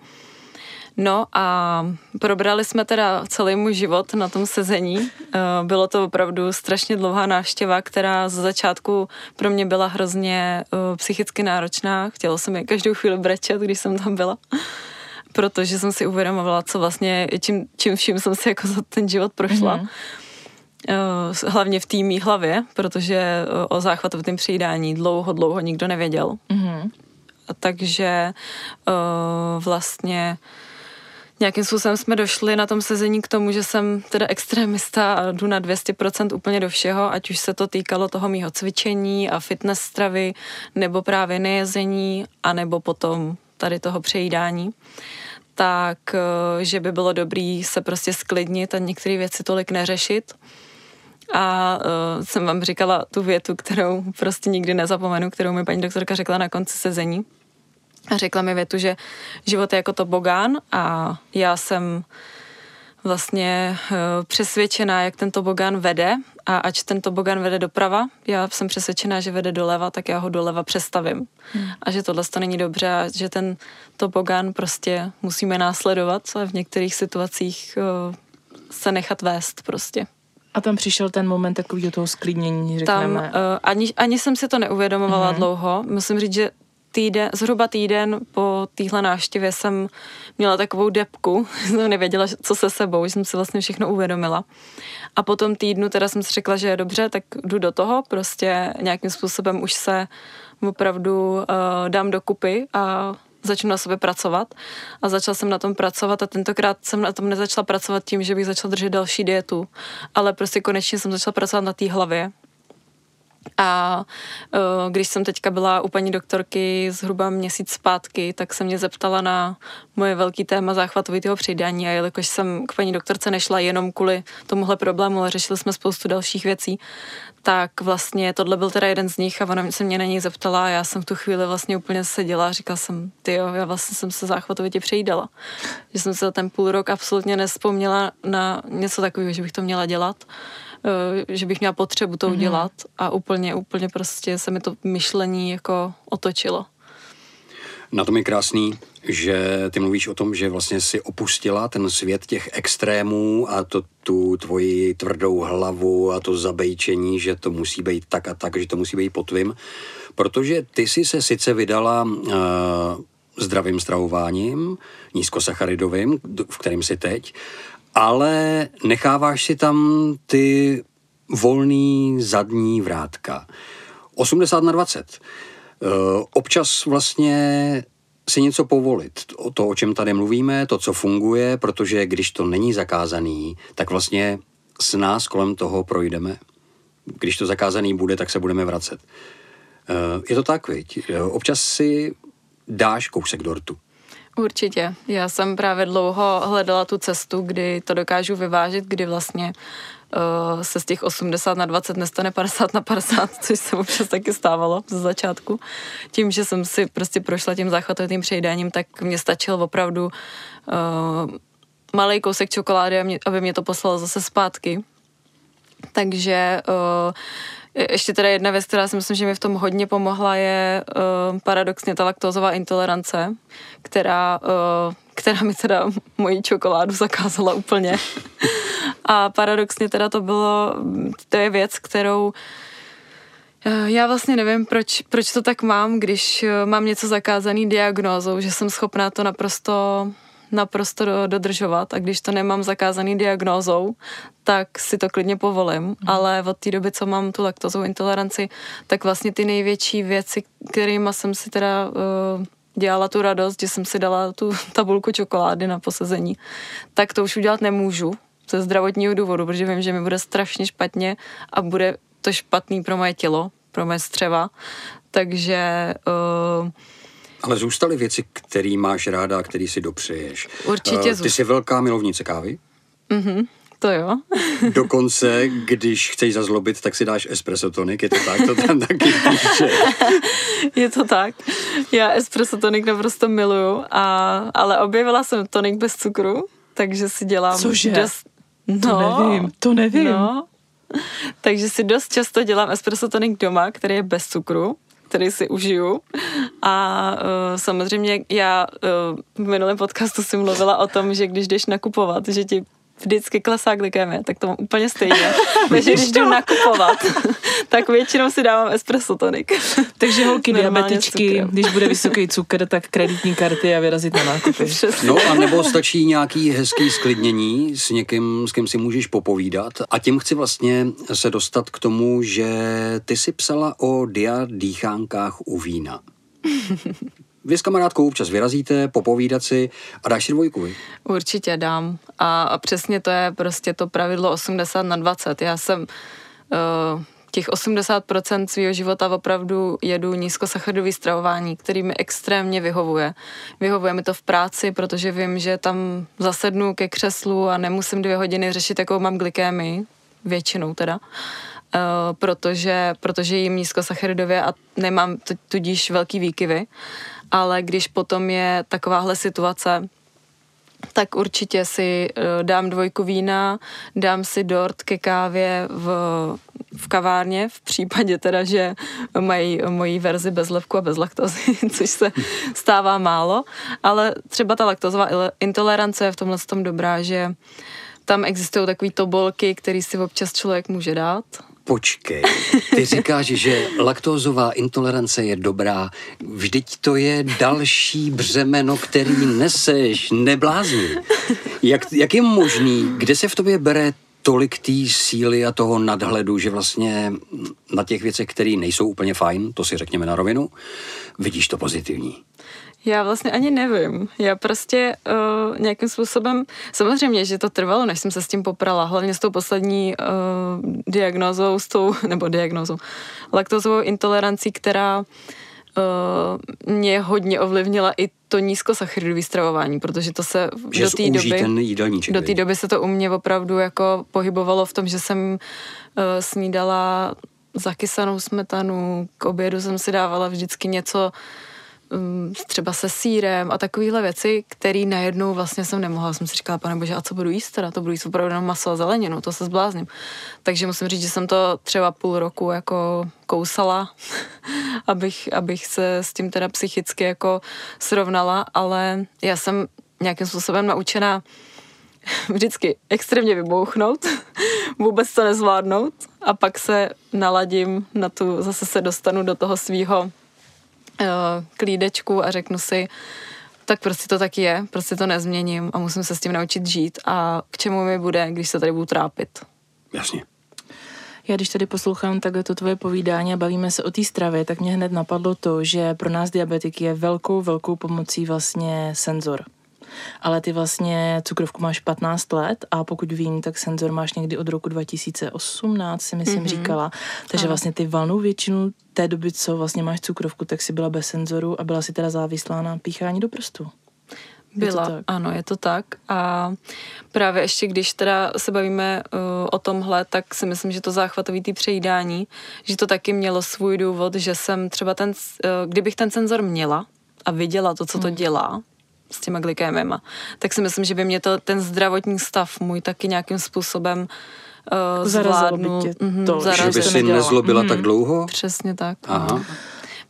No a probrali jsme teda celý můj život na tom sezení. Eh, bylo to opravdu strašně dlouhá návštěva, která z začátku pro mě byla hrozně eh, psychicky náročná. Chtěla jsem je každou chvíli brečet, když jsem tam byla protože jsem si uvědomovala, co vlastně, čím, čím vším jsem si jako za ten život prošla. Mm-hmm. Hlavně v týmí hlavě, protože o záchvatovém přijídání dlouho, dlouho nikdo nevěděl. Mm-hmm. Takže vlastně nějakým způsobem jsme došli na tom sezení k tomu, že jsem teda extremista a jdu na 200% úplně do všeho, ať už se to týkalo toho mýho cvičení a fitness stravy, nebo právě nejezení, anebo potom tady toho přejídání tak, eh, že by bylo dobrý se prostě sklidnit a některé věci tolik neřešit. A uh, jsem vám říkala tu větu, kterou prostě nikdy nezapomenu, kterou mi paní doktorka řekla na konci sezení A řekla mi větu, že život je jako to bogán a já jsem vlastně uh, přesvědčená, jak ten tobogán vede a ač ten tobogán vede doprava, já jsem přesvědčená, že vede doleva, tak já ho doleva přestavím. Hmm. A že tohle to není dobře a že ten tobogán prostě musíme následovat a v některých situacích uh, se nechat vést prostě. A tam přišel ten moment takového toho sklidnění, řekneme. Tam uh, ani, ani jsem si to neuvědomovala mm-hmm. dlouho. Musím říct, že týden, zhruba týden po téhle návštěvě jsem měla takovou depku, jsem nevěděla, co se sebou, jsem si vlastně všechno uvědomila. A po tom týdnu teda jsem si řekla, že je dobře, tak jdu do toho, prostě nějakým způsobem už se opravdu uh, dám dokupy a začnu na sobě pracovat. A začala jsem na tom pracovat a tentokrát jsem na tom nezačala pracovat tím, že bych začala držet další dietu, ale prostě konečně jsem začala pracovat na té hlavě, a uh, když jsem teďka byla u paní doktorky zhruba měsíc zpátky, tak se mě zeptala na moje velký téma záchvatovitého přejdání a jelikož jsem k paní doktorce nešla jenom kvůli tomuhle problému, ale řešili jsme spoustu dalších věcí, tak vlastně tohle byl teda jeden z nich a ona se mě na něj zeptala a já jsem v tu chvíli vlastně úplně seděla a říkala jsem, ty jo, já vlastně jsem se záchvatovitě přejídala. Že jsem se za ten půl rok absolutně nespomněla na něco takového, že bych to měla dělat že bych měla potřebu to mhm. udělat mm-hmm. a úplně, úplně prostě se mi to myšlení jako otočilo. Na tom je krásný, že ty mluvíš o tom, že vlastně si opustila ten svět těch extrémů a to tu tvoji tvrdou hlavu a to zabejčení, že to musí být tak a tak, že to musí být po tvým, protože ty si se sice vydala uh, zdravým stravováním, nízkosacharidovým, v kterém si teď, ale necháváš si tam ty volný zadní vrátka. 80 na 20. Eh, občas vlastně si něco povolit. To, o čem tady mluvíme, to, co funguje, protože když to není zakázaný, tak vlastně s nás kolem toho projdeme. Když to zakázaný bude, tak se budeme vracet. Eh, je to tak, viď? Eh, občas si dáš kousek dortu. Určitě. Já jsem právě dlouho hledala tu cestu, kdy to dokážu vyvážit, kdy vlastně uh, se z těch 80 na 20 nestane 50 na 50, což se občas taky stávalo ze začátku. Tím, že jsem si prostě prošla tím záchvatovým přejdáním, tak mě stačil opravdu uh, malý kousek čokolády, aby mě to poslalo zase zpátky. Takže uh, ještě teda jedna věc, která si myslím, že mi v tom hodně pomohla, je uh, paradoxně ta laktózová intolerance, která, uh, která mi teda moji čokoládu zakázala úplně. A paradoxně teda to bylo, to je věc, kterou já vlastně nevím, proč, proč to tak mám, když mám něco zakázaný diagnózou, že jsem schopná to naprosto naprosto dodržovat a když to nemám zakázaný diagnózou, tak si to klidně povolím, mm. ale od té doby, co mám tu laktozovou intoleranci, tak vlastně ty největší věci, kterými jsem si teda uh, dělala tu radost, že jsem si dala tu tabulku čokolády na posazení, tak to už udělat nemůžu ze zdravotního důvodu, protože vím, že mi bude strašně špatně a bude to špatný pro moje tělo, pro moje střeva. Takže uh, ale zůstaly věci, které máš ráda a který si dopřeješ. Určitě uh, Ty jsi velká milovnice kávy? Mhm. To jo. Dokonce, když chceš zazlobit, tak si dáš espresso tonik, je to tak? To tam taky píše. Je to tak. Já espresso tonik naprosto miluju, a, ale objevila jsem tonik bez cukru, takže si dělám... Cože? Dost, no, to nevím, to nevím. No, takže si dost často dělám espresso tonik doma, který je bez cukru který si užiju. A uh, samozřejmě já uh, v minulém podcastu si mluvila o tom, že když jdeš nakupovat, že ti vždycky klesá glykemie, tak to mám úplně stejně. Takže když jdu nakupovat, tak většinou si dávám espresso tonik. Takže holky diabetičky, když bude vysoký cukr, tak kreditní karty a vyrazit na nákupy. No a nebo stačí nějaký hezký sklidnění s někým, s kým si můžeš popovídat. A tím chci vlastně se dostat k tomu, že ty si psala o diadýchánkách u vína. Vy s kamarádkou občas vyrazíte, popovídat si a dáš si dvojku, vy? Určitě dám. A, a přesně to je prostě to pravidlo 80 na 20. Já jsem uh, těch 80% svého života opravdu jedu nízkosacharidový stravování, který mi extrémně vyhovuje. Vyhovuje mi to v práci, protože vím, že tam zasednu ke křeslu a nemusím dvě hodiny řešit, jakou mám glykémii, většinou teda. Uh, protože, protože jim nízkosacharidově a nemám tudíž velký výkyvy ale když potom je takováhle situace, tak určitě si uh, dám dvojku vína, dám si dort ke kávě v, v kavárně, v případě teda, že mají moji verzi bez levku a bez laktozy, což se stává málo, ale třeba ta laktozová intolerance je v tomhle tom dobrá, že tam existují takové tobolky, které si občas člověk může dát Počkej, ty říkáš, že laktózová intolerance je dobrá, vždyť to je další břemeno, který neseš, neblázni. Jak, jak je možný, kde se v tobě bere tolik té síly a toho nadhledu, že vlastně na těch věcech, které nejsou úplně fajn, to si řekněme na rovinu, vidíš to pozitivní. Já vlastně ani nevím. Já prostě uh, nějakým způsobem, samozřejmě, že to trvalo, než jsem se s tím poprala, hlavně s tou poslední uh, diagnózou, s tou, nebo diagnózou, laktozovou intolerancí, která uh, mě hodně ovlivnila i to nízkosacharidové stravování, protože to se že do té doby, do té doby se to u mě opravdu jako pohybovalo v tom, že jsem uh, snídala zakysanou smetanu, k obědu jsem si dávala vždycky něco um, třeba se sírem a takovéhle věci, které najednou vlastně jsem nemohla. Jsem si říkala, pane bože, a co budu jíst teda? To budu jíst opravdu jenom maso a zeleninu, to se zblázním. Takže musím říct, že jsem to třeba půl roku jako kousala, abych, abych se s tím teda psychicky jako srovnala, ale já jsem nějakým způsobem naučená vždycky extrémně vybouchnout, vůbec to nezvládnout a pak se naladím na tu, zase se dostanu do toho svého klídečku a řeknu si, tak prostě to tak je, prostě to nezměním a musím se s tím naučit žít a k čemu mi bude, když se tady budu trápit. Jasně. Já když tady poslouchám takhle to tvoje povídání a bavíme se o té stravě, tak mě hned napadlo to, že pro nás diabetiky je velkou, velkou pomocí vlastně senzor ale ty vlastně cukrovku máš 15 let a pokud vím, tak senzor máš někdy od roku 2018, si myslím mm-hmm. říkala. Takže ano. vlastně ty valnou většinu té doby, co vlastně máš cukrovku, tak si byla bez senzoru a byla si teda závislá na píchání do prstu. Byla, je ano, je to tak. A právě ještě, když teda se bavíme uh, o tomhle, tak si myslím, že to záchvatový ty přejídání, že to taky mělo svůj důvod, že jsem třeba ten, uh, kdybych ten senzor měla a viděla to, co to hmm. dělá, s těma glykémema, tak si myslím, že by mě to ten zdravotní stav můj taky nějakým způsobem uh, zvládnul. Mm-hmm, to, že by si nezlobila mm-hmm. tak dlouho? Přesně tak. Aha.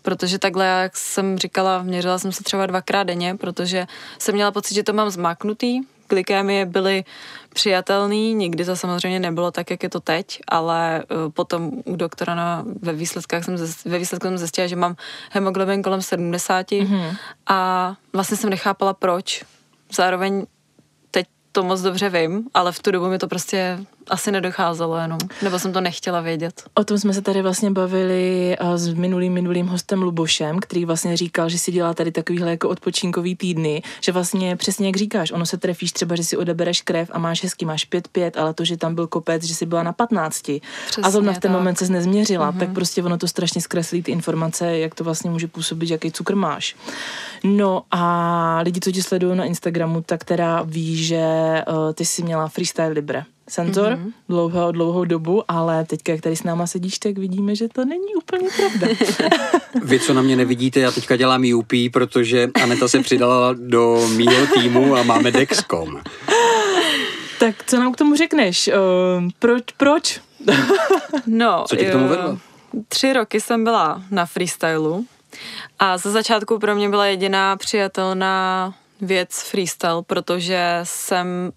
Protože takhle, jak jsem říkala, měřila jsem se třeba dvakrát denně, protože jsem měla pocit, že to mám zmáknutý, glikémie byly přijatelný, nikdy to samozřejmě nebylo tak, jak je to teď, ale uh, potom u doktora na, ve, výsledkách jsem, ve výsledku jsem zjistila, že mám hemoglobin kolem 70 mm-hmm. a vlastně jsem nechápala proč. Zároveň teď to moc dobře vím, ale v tu dobu mi to prostě asi nedocházelo jenom, nebo jsem to nechtěla vědět. O tom jsme se tady vlastně bavili s minulým minulým hostem Lubošem, který vlastně říkal, že si dělá tady takovýhle jako odpočinkový týdny, že vlastně přesně jak říkáš, ono se trefíš třeba, že si odebereš krev a máš hezky, máš 5-5, ale to, že tam byl kopec, že si byla na 15 přesně, a zrovna v ten tak. moment se nezměřila, mm-hmm. tak prostě ono to strašně zkreslí ty informace, jak to vlastně může působit, jaký cukr máš. No a lidi, co tě sledují na Instagramu, tak teda ví, že uh, ty jsi měla freestyle libre senzor mm-hmm. dlouhou, dlouhou dobu, ale teďka, jak tady s náma sedíš, tak vidíme, že to není úplně pravda. Vy, co na mě nevidíte, já teďka dělám UP, protože Aneta se přidala do mýho týmu a máme Dexcom. Tak co nám k tomu řekneš? Uh, proč? proč? no, co tě k tomu vedlo? Tři roky jsem byla na freestylu a ze začátku pro mě byla jediná přijatelná věc freestyle, protože jsem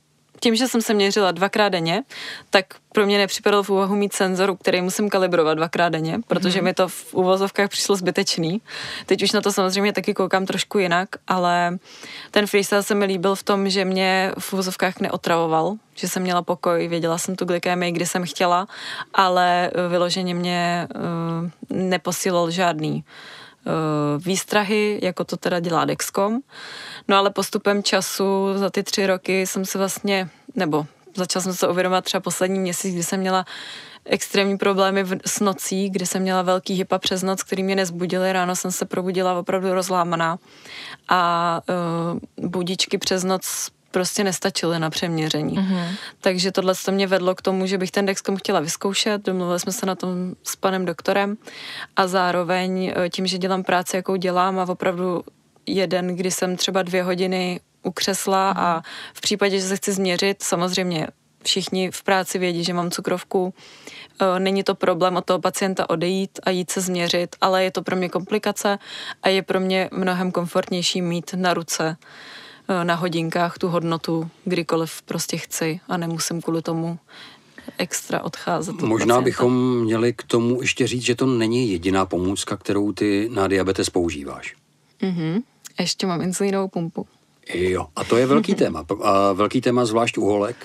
tím, že jsem se měřila dvakrát denně, tak pro mě nepřipadal v úvahu mít senzor, který musím kalibrovat dvakrát denně, protože mm-hmm. mi to v uvozovkách přišlo zbytečný. Teď už na to samozřejmě taky koukám trošku jinak, ale ten freestyle se mi líbil v tom, že mě v uvozovkách neotravoval, že jsem měla pokoj, věděla jsem tu glykémii, kdy jsem chtěla, ale vyloženě mě uh, neposílal žádný uh, výstrahy, jako to teda dělá Dexcom. No ale postupem času za ty tři roky jsem se vlastně, nebo začala jsem se uvědomovat třeba poslední měsíc, kdy jsem měla extrémní problémy v, s nocí, kdy jsem měla velký hypa přes noc, který mě nezbudily. Ráno jsem se probudila opravdu rozlámaná a uh, budičky přes noc prostě nestačily na přeměření. Mm-hmm. Takže tohle to mě vedlo k tomu, že bych ten Dexcom chtěla vyzkoušet, domluvili jsme se na tom s panem doktorem a zároveň eh, tím, že dělám práci, jakou dělám a opravdu jeden, kdy jsem třeba dvě hodiny u křesla a v případě, že se chci změřit, samozřejmě všichni v práci vědí, že mám cukrovku, e, není to problém od toho pacienta odejít a jít se změřit, ale je to pro mě komplikace a je pro mě mnohem komfortnější mít na ruce e, na hodinkách tu hodnotu, kdykoliv prostě chci a nemusím kvůli tomu extra odcházet. od Možná pacienta. bychom měli k tomu ještě říct, že to není jediná pomůcka, kterou ty na diabetes používáš. Mhm. Ještě mám insulínovou pumpu. Jo, a to je velký téma. A velký téma zvlášť u holek.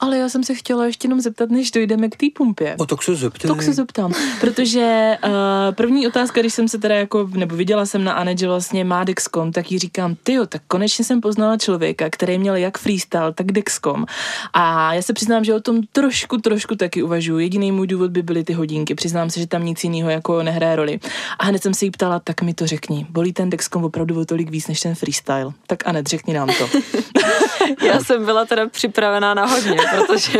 Ale já jsem se chtěla ještě jenom zeptat, než dojdeme k té pumpě. O to se zeptej. Tak se zeptám, protože uh, první otázka, když jsem se teda jako, nebo viděla jsem na Anet, že vlastně má Dexcom, tak jí říkám, tyjo, tak konečně jsem poznala člověka, který měl jak freestyle, tak Dexcom. A já se přiznám, že o tom trošku, trošku taky uvažuji. Jediný můj důvod by byly ty hodinky. Přiznám se, že tam nic jiného jako nehraje roli. A hned jsem se jí ptala, tak mi to řekni. Bolí ten Dexcom opravdu o tolik víc než ten freestyle? Tak Anet, řekni nám to. Já jsem byla teda připravená na hodně, protože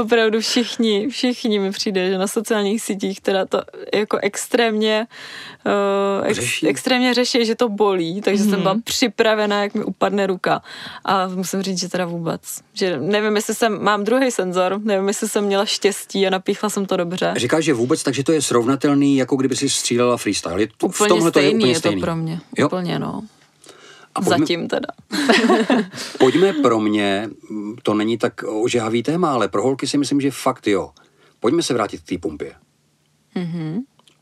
opravdu všichni, všichni mi přijde, že na sociálních sítích teda to jako extrémně uh, ex, Řeší. extrémně řeší, že to bolí, takže mm. jsem byla připravená, jak mi upadne ruka. A musím říct, že teda vůbec. Že nevím, jestli jsem, mám druhý senzor, nevím, jestli jsem měla štěstí a napíchla jsem to dobře. Říkáš, že vůbec, takže to je srovnatelný, jako kdyby si střílela freestyle. Je to, v Úplně tomhle stejný to je úplně je stejný. to pro mě. Jo? Úplně no. A pojďme, Zatím teda. pojďme pro mě, to není tak ožehavý téma, ale pro holky si myslím, že fakt jo. Pojďme se vrátit k té pumpě.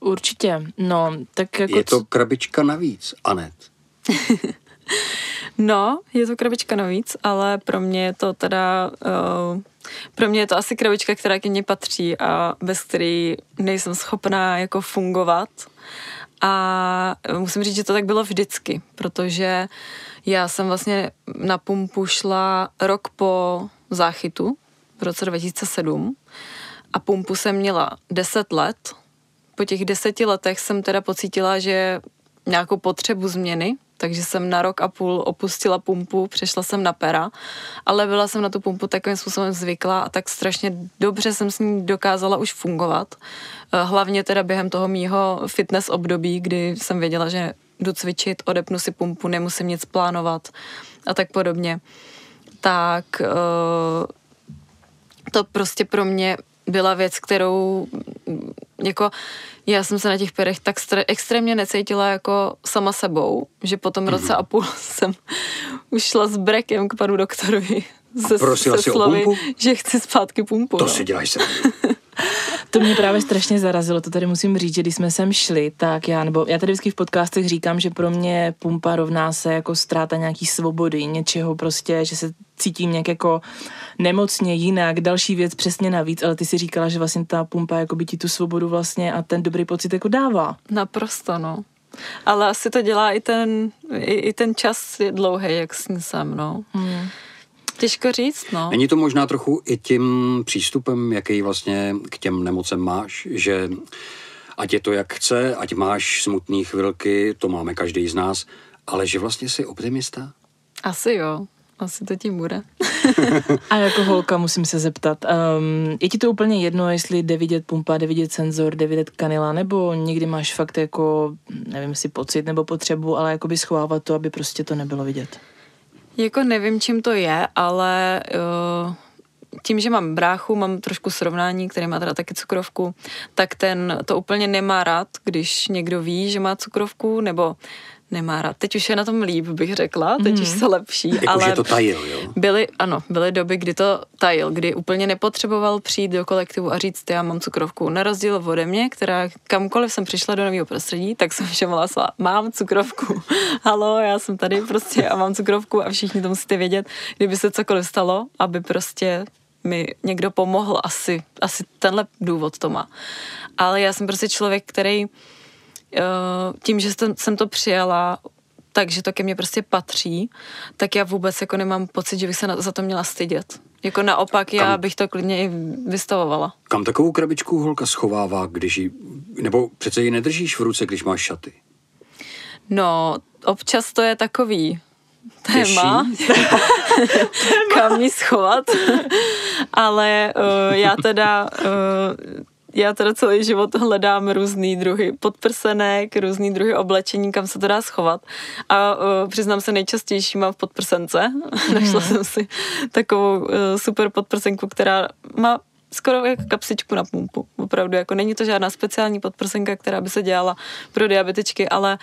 Určitě. No, tak jako... Je to krabička navíc, Anet. No, je to krabička navíc, ale pro mě je to teda, uh, pro mě je to asi krabička, která ke mně patří a bez který nejsem schopná jako fungovat. A musím říct, že to tak bylo vždycky, protože já jsem vlastně na pumpu šla rok po záchytu v roce 2007 a pumpu jsem měla 10 let. Po těch deseti letech jsem teda pocítila, že nějakou potřebu změny, takže jsem na rok a půl opustila pumpu, přešla jsem na pera, ale byla jsem na tu pumpu takovým způsobem zvyklá a tak strašně dobře jsem s ní dokázala už fungovat. Eh, Hlavně teda během toho mýho fitness období, kdy jsem věděla, že jdu cvičit, odepnu si pumpu, nemusím nic plánovat a tak podobně. Tak eh, to prostě pro mě byla věc, kterou mm, jako já jsem se na těch perech tak stre- extrémně necítila jako sama sebou, že po tom roce a půl jsem už šla s brekem k panu doktorovi se, prosila se si o slovy, pumpu? že chci zpátky pumpu. To no. si děláš se. To mě právě strašně zarazilo, to tady musím říct, že když jsme sem šli, tak já, nebo já tady vždycky v podcastech říkám, že pro mě pumpa rovná se jako ztráta nějaký svobody, něčeho prostě, že se cítím nějak jako nemocně jinak, další věc přesně navíc, ale ty si říkala, že vlastně ta pumpa jako by ti tu svobodu vlastně a ten dobrý pocit jako dává. Naprosto, no. Ale asi to dělá i ten, i, i ten čas je dlouhý, jak s ní jsem, no. Hmm. Těžko říct, no. Není to možná trochu i tím přístupem, jaký vlastně k těm nemocem máš, že ať je to jak chce, ať máš smutné chvilky, to máme každý z nás, ale že vlastně jsi optimista? Asi jo. Asi to tím bude. A jako holka musím se zeptat, um, je ti to úplně jedno, jestli jde vidět pumpa, jde vidět senzor, jde vidět kanila, nebo někdy máš fakt jako, nevím, jestli pocit nebo potřebu, ale jako by schovávat to, aby prostě to nebylo vidět. Jako nevím, čím to je, ale uh, tím, že mám bráchu, mám trošku srovnání, který má teda taky cukrovku, tak ten to úplně nemá rád, když někdo ví, že má cukrovku, nebo nemá rád. Teď už je na tom líp, bych řekla, teď mm. už se lepší, Jako, ale... že to tajil, jo? Byly, ano, byly doby, kdy to tajil, kdy úplně nepotřeboval přijít do kolektivu a říct, já mám cukrovku. Na rozdíl ode mě, která kamkoliv jsem přišla do nového prostředí, tak jsem všem hlásila, mám cukrovku. Halo, já jsem tady prostě a mám cukrovku a všichni to musíte vědět, kdyby se cokoliv stalo, aby prostě mi někdo pomohl, asi, asi tenhle důvod to má. Ale já jsem prostě člověk, který tím, že jsem, to přijala, takže to ke mně prostě patří, tak já vůbec jako nemám pocit, že bych se na, za to měla stydět. Jako naopak, já Kam- bych to klidně i vystavovala. Kam takovou krabičku holka schovává, když ji, nebo přece ji nedržíš v ruce, když máš šaty? No, občas to je takový téma, kam ji schovat, ale uh, já teda uh, já teda celý život hledám různý druhy podprsenek, různý druhy oblečení, kam se to dá schovat. A uh, přiznám se, nejčastější mám v podprsence. Mm-hmm. Našla jsem si takovou uh, super podprsenku, která má skoro jako kapsičku na pumpu. Opravdu, jako není to žádná speciální podprsenka, která by se dělala pro diabetičky, ale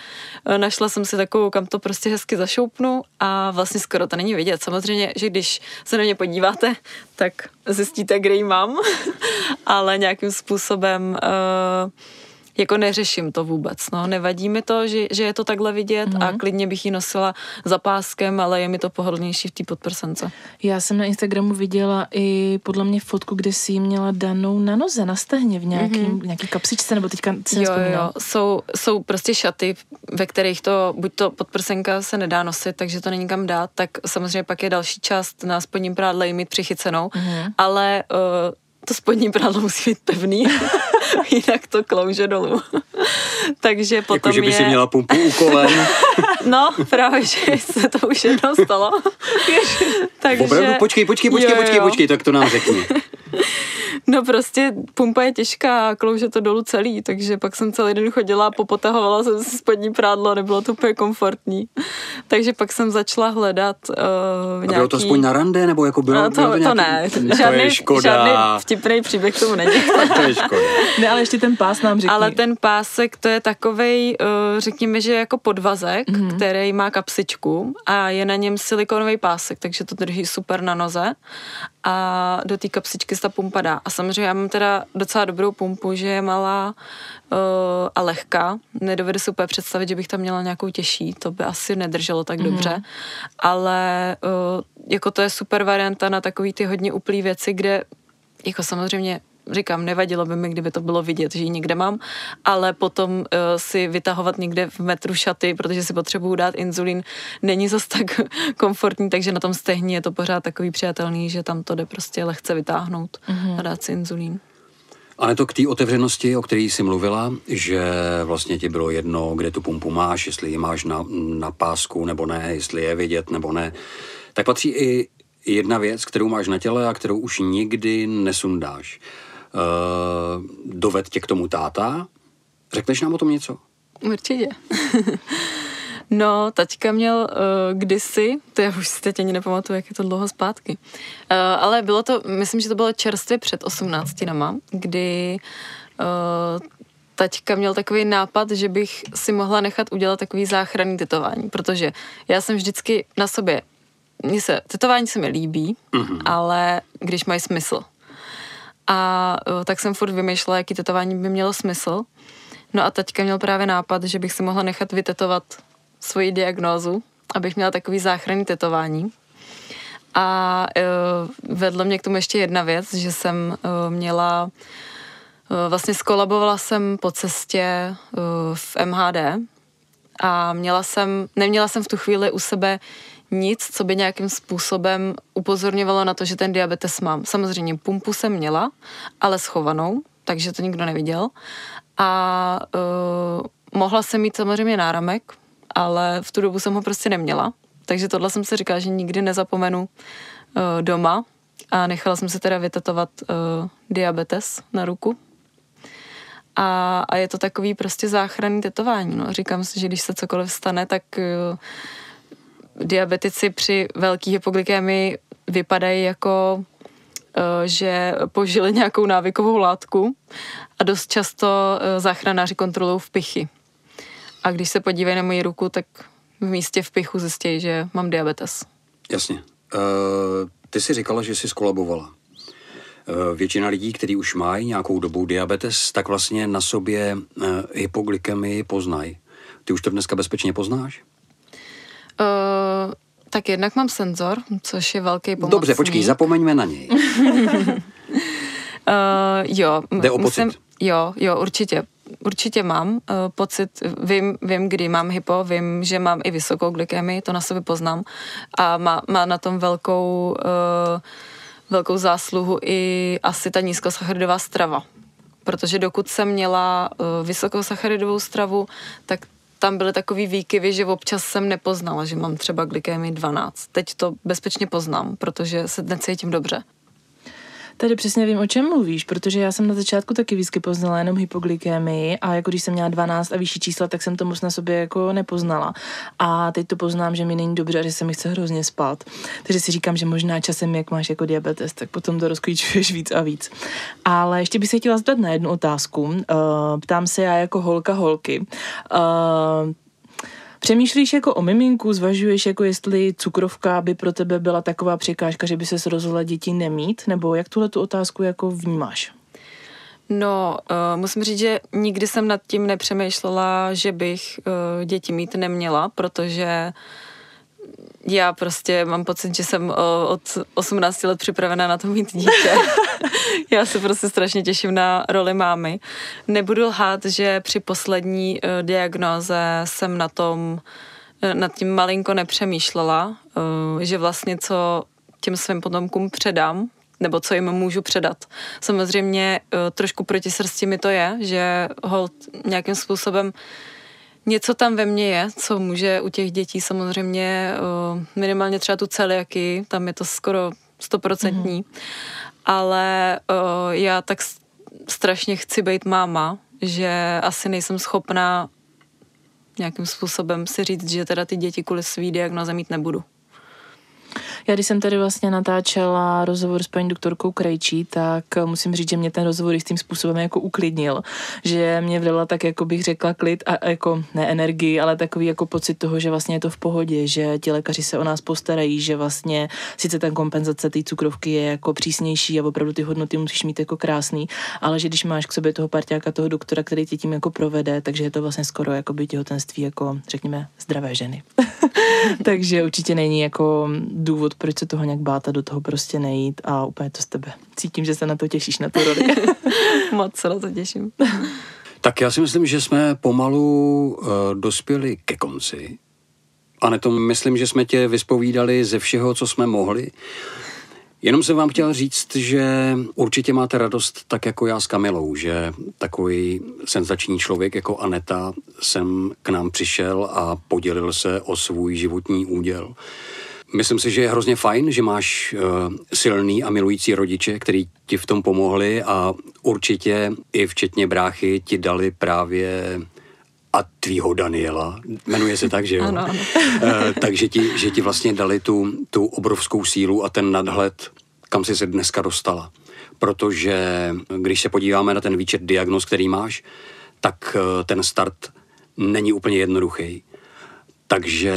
eh, našla jsem si takovou, kam to prostě hezky zašoupnu a vlastně skoro to není vidět. Samozřejmě, že když se na mě podíváte, tak zjistíte, kde ji mám, ale nějakým způsobem uh, jako neřeším to vůbec, no, nevadí mi to, že, že je to takhle vidět mm-hmm. a mhm. klidně bych ji nosila za páskem, ale je mi to pohodlnější v té podprsence. Já jsem na Instagramu viděla i podle mě fotku, kde si ji měla danou na noze, na stehně v nějaký, mm-hmm. nějaký kapsičce, nebo teďka se jo, jo, jsou, jsou prostě šaty, ve kterých to, buď to podprsenka se nedá nosit, takže to není kam dát, tak samozřejmě pak je další část na spodním prádle mít přichycenou, mm-hmm. ale uh, to spodní prádlo musí být pevný, jinak to klouže dolů. Takže potom jako, že by je... si měla pumpu u kolen. no, právě, že se to už jednou stalo. Takže... Opravdu? Počkej, počkej, počkej, jo, počkej, jo. počkej, tak to nám řekni. No prostě pumpa je těžká a klouže to dolů celý, takže pak jsem celý den chodila a popotahovala jsem si spodní prádlo, nebylo to úplně komfortní. Takže pak jsem začala hledat uh, nějaký... bylo to aspoň na rande, nebo jako bylo, no, to, bylo to, nějaký... to ne, to žádný, je škoda. žádný vtipný příběh tomu není. to je škoda. Ne, ale ještě ten pás nám řekni. Ale ten pásek, to je takovej, uh, řekněme, že jako podvazek, mm-hmm. Který má kapsičku a je na něm silikonový pásek, takže to drží super na noze a do té kapsičky se ta pumpa dá. A samozřejmě já mám teda docela dobrou pumpu, že je malá uh, a lehká. Nedovedu si úplně představit, že bych tam měla nějakou těžší, to by asi nedrželo tak mm-hmm. dobře. Ale uh, jako to je super varianta na takový ty hodně uplý věci, kde jako samozřejmě říkám, nevadilo by mi, kdyby to bylo vidět, že ji někde mám, ale potom uh, si vytahovat někde v metru šaty, protože si potřebuju dát inzulín, není zas tak komfortní, takže na tom stehni je to pořád takový přijatelný, že tam to jde prostě lehce vytáhnout mm-hmm. a dát si inzulín. Ale to k té otevřenosti, o které jsi mluvila, že vlastně ti bylo jedno, kde tu pumpu máš, jestli ji máš na, na pásku nebo ne, jestli je vidět nebo ne, tak patří i jedna věc, kterou máš na těle a kterou už nikdy nesundáš. Uh, doved tě k tomu táta? Řekneš nám o tom něco? Určitě. no, taťka měl uh, kdysi, to já už si teď ani nepamatuju, jak je to dlouho zpátky, uh, ale bylo to, myslím, že to bylo čerstvě před 18 nama, kdy uh, taťka měl takový nápad, že bych si mohla nechat udělat takový záchranný tetování, protože já jsem vždycky na sobě, mně se, tetování se mi líbí, mm-hmm. ale když mají smysl. A tak jsem furt vymýšlela, jaký tetování by mělo smysl. No a teďka měl právě nápad, že bych si mohla nechat vytetovat svoji diagnózu, abych měla takový záchranný tetování. A uh, vedlo mě k tomu ještě jedna věc, že jsem uh, měla, uh, vlastně skolabovala jsem po cestě uh, v MHD a měla jsem, neměla jsem v tu chvíli u sebe nic, co by nějakým způsobem upozorňovalo na to, že ten diabetes mám. Samozřejmě pumpu jsem měla, ale schovanou, takže to nikdo neviděl. A uh, mohla jsem mít samozřejmě náramek, ale v tu dobu jsem ho prostě neměla. Takže tohle jsem si říkala, že nikdy nezapomenu uh, doma a nechala jsem se teda vytetovat uh, diabetes na ruku. A, a je to takový prostě záchranný tetování. No. Říkám si, že když se cokoliv stane, tak uh, diabetici při velký hypoglykemii vypadají jako eh, že požili nějakou návykovou látku a dost často eh, záchranáři kontrolují vpichy. A když se podívají na moji ruku, tak v místě vpichu zjistí, že mám diabetes. Jasně. Uh, ty jsi říkala, že jsi skolabovala. Většina lidí, kteří už mají nějakou dobu diabetes, tak vlastně na sobě hypoglykemii poznají. Ty už to dneska bezpečně poznáš? Uh, tak jednak mám senzor, což je velký pomoc. Dobře, počkej, zapomeňme na něj. uh, jo. Jde o pocit. Jo, jo, určitě. Určitě mám uh, pocit, vím, vím, kdy mám hypo, vím, že mám i vysokou glykemii, to na sobě poznám a má, má na tom velkou, uh, velkou zásluhu i asi ta nízkosacharidová strava. Protože dokud jsem měla uh, vysokou sacharidovou stravu, tak tam byly takový výkyvy, že občas jsem nepoznala, že mám třeba glykémii 12. Teď to bezpečně poznám, protože se necítím dobře. Tady přesně vím, o čem mluvíš, protože já jsem na začátku taky výzky poznala jenom hypoglykémii a jako když jsem měla 12 a vyšší čísla, tak jsem to moc na sobě jako nepoznala. A teď to poznám, že mi není dobře a že se mi chce hrozně spát. Takže si říkám, že možná časem, jak máš jako diabetes, tak potom to rozklíčuješ víc a víc. Ale ještě bych se chtěla zeptat na jednu otázku. Uh, ptám se já jako holka holky. Uh, Přemýšlíš jako o miminku, zvažuješ jako jestli cukrovka by pro tebe byla taková překážka, že by se rozhodla děti nemít, nebo jak tuhle tu otázku jako vnímáš? No, uh, musím říct, že nikdy jsem nad tím nepřemýšlela, že bych uh, děti mít neměla, protože já prostě mám pocit, že jsem uh, od 18 let připravena na to mít dítě. já se prostě strašně těším na roli mámy. Nebudu lhát, že při poslední uh, diagnoze jsem na tom uh, nad tím malinko nepřemýšlela, uh, že vlastně co těm svým potomkům předám, nebo co jim můžu předat. Samozřejmě uh, trošku proti srsti mi to je, že hold nějakým způsobem něco tam ve mně je, co může u těch dětí samozřejmě uh, minimálně třeba tu celiaky, tam je to skoro stoprocentní, mm-hmm. ale uh, já tak strašně chci být máma, že asi nejsem schopná nějakým způsobem si říct, že teda ty děti kvůli svý diagnoze mít nebudu. Já když jsem tady vlastně natáčela rozhovor s paní doktorkou Krejčí, tak musím říct, že mě ten rozhovor tím způsobem jako uklidnil, že mě vdala tak, jako bych řekla, klid a jako ne energii, ale takový jako pocit toho, že vlastně je to v pohodě, že ti lékaři se o nás postarají, že vlastně sice ta kompenzace té cukrovky je jako přísnější a opravdu ty hodnoty musíš mít jako krásný, ale že když máš k sobě toho parťáka, toho doktora, který tě tím jako provede, takže je to vlastně skoro jako by těhotenství jako řekněme zdravé ženy. takže určitě není jako důvod, proč se toho nějak bát a do toho prostě nejít a úplně to z tebe. Cítím, že se na to těšíš, na tu roli. Moc se na to těším. Tak já si myslím, že jsme pomalu uh, dospěli ke konci. A ne to myslím, že jsme tě vyspovídali ze všeho, co jsme mohli. Jenom jsem vám chtěl říct, že určitě máte radost tak jako já s Kamilou, že takový senzační člověk jako Aneta sem k nám přišel a podělil se o svůj životní úděl. Myslím si, že je hrozně fajn, že máš uh, silný a milující rodiče, který ti v tom pomohli a určitě i včetně bráchy ti dali právě a tvýho Daniela, jmenuje se tak, že jo? Ano, ano. uh, takže ti, že ti vlastně dali tu, tu obrovskou sílu a ten nadhled, kam jsi se dneska dostala. Protože když se podíváme na ten výčet diagnóz, který máš, tak uh, ten start není úplně jednoduchý. Takže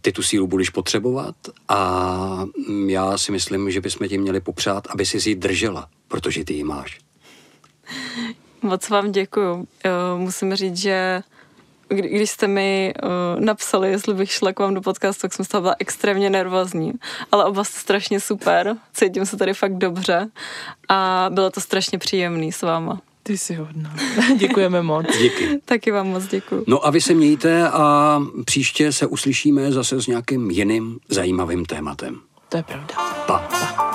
ty tu sílu budeš potřebovat a já si myslím, že bychom ti měli popřát, aby si ji držela, protože ty ji máš. Moc vám děkuju. Musím říct, že když jste mi napsali, jestli bych šla k vám do podcastu, tak jsem z toho byla extrémně nervózní. Ale oba jste strašně super, cítím se tady fakt dobře a bylo to strašně příjemný s váma. Ty jsi hodná. Děkujeme moc. Díky. Taky vám moc děkuji. No a vy se mějte a příště se uslyšíme zase s nějakým jiným zajímavým tématem. To je pravda. Pa. pa.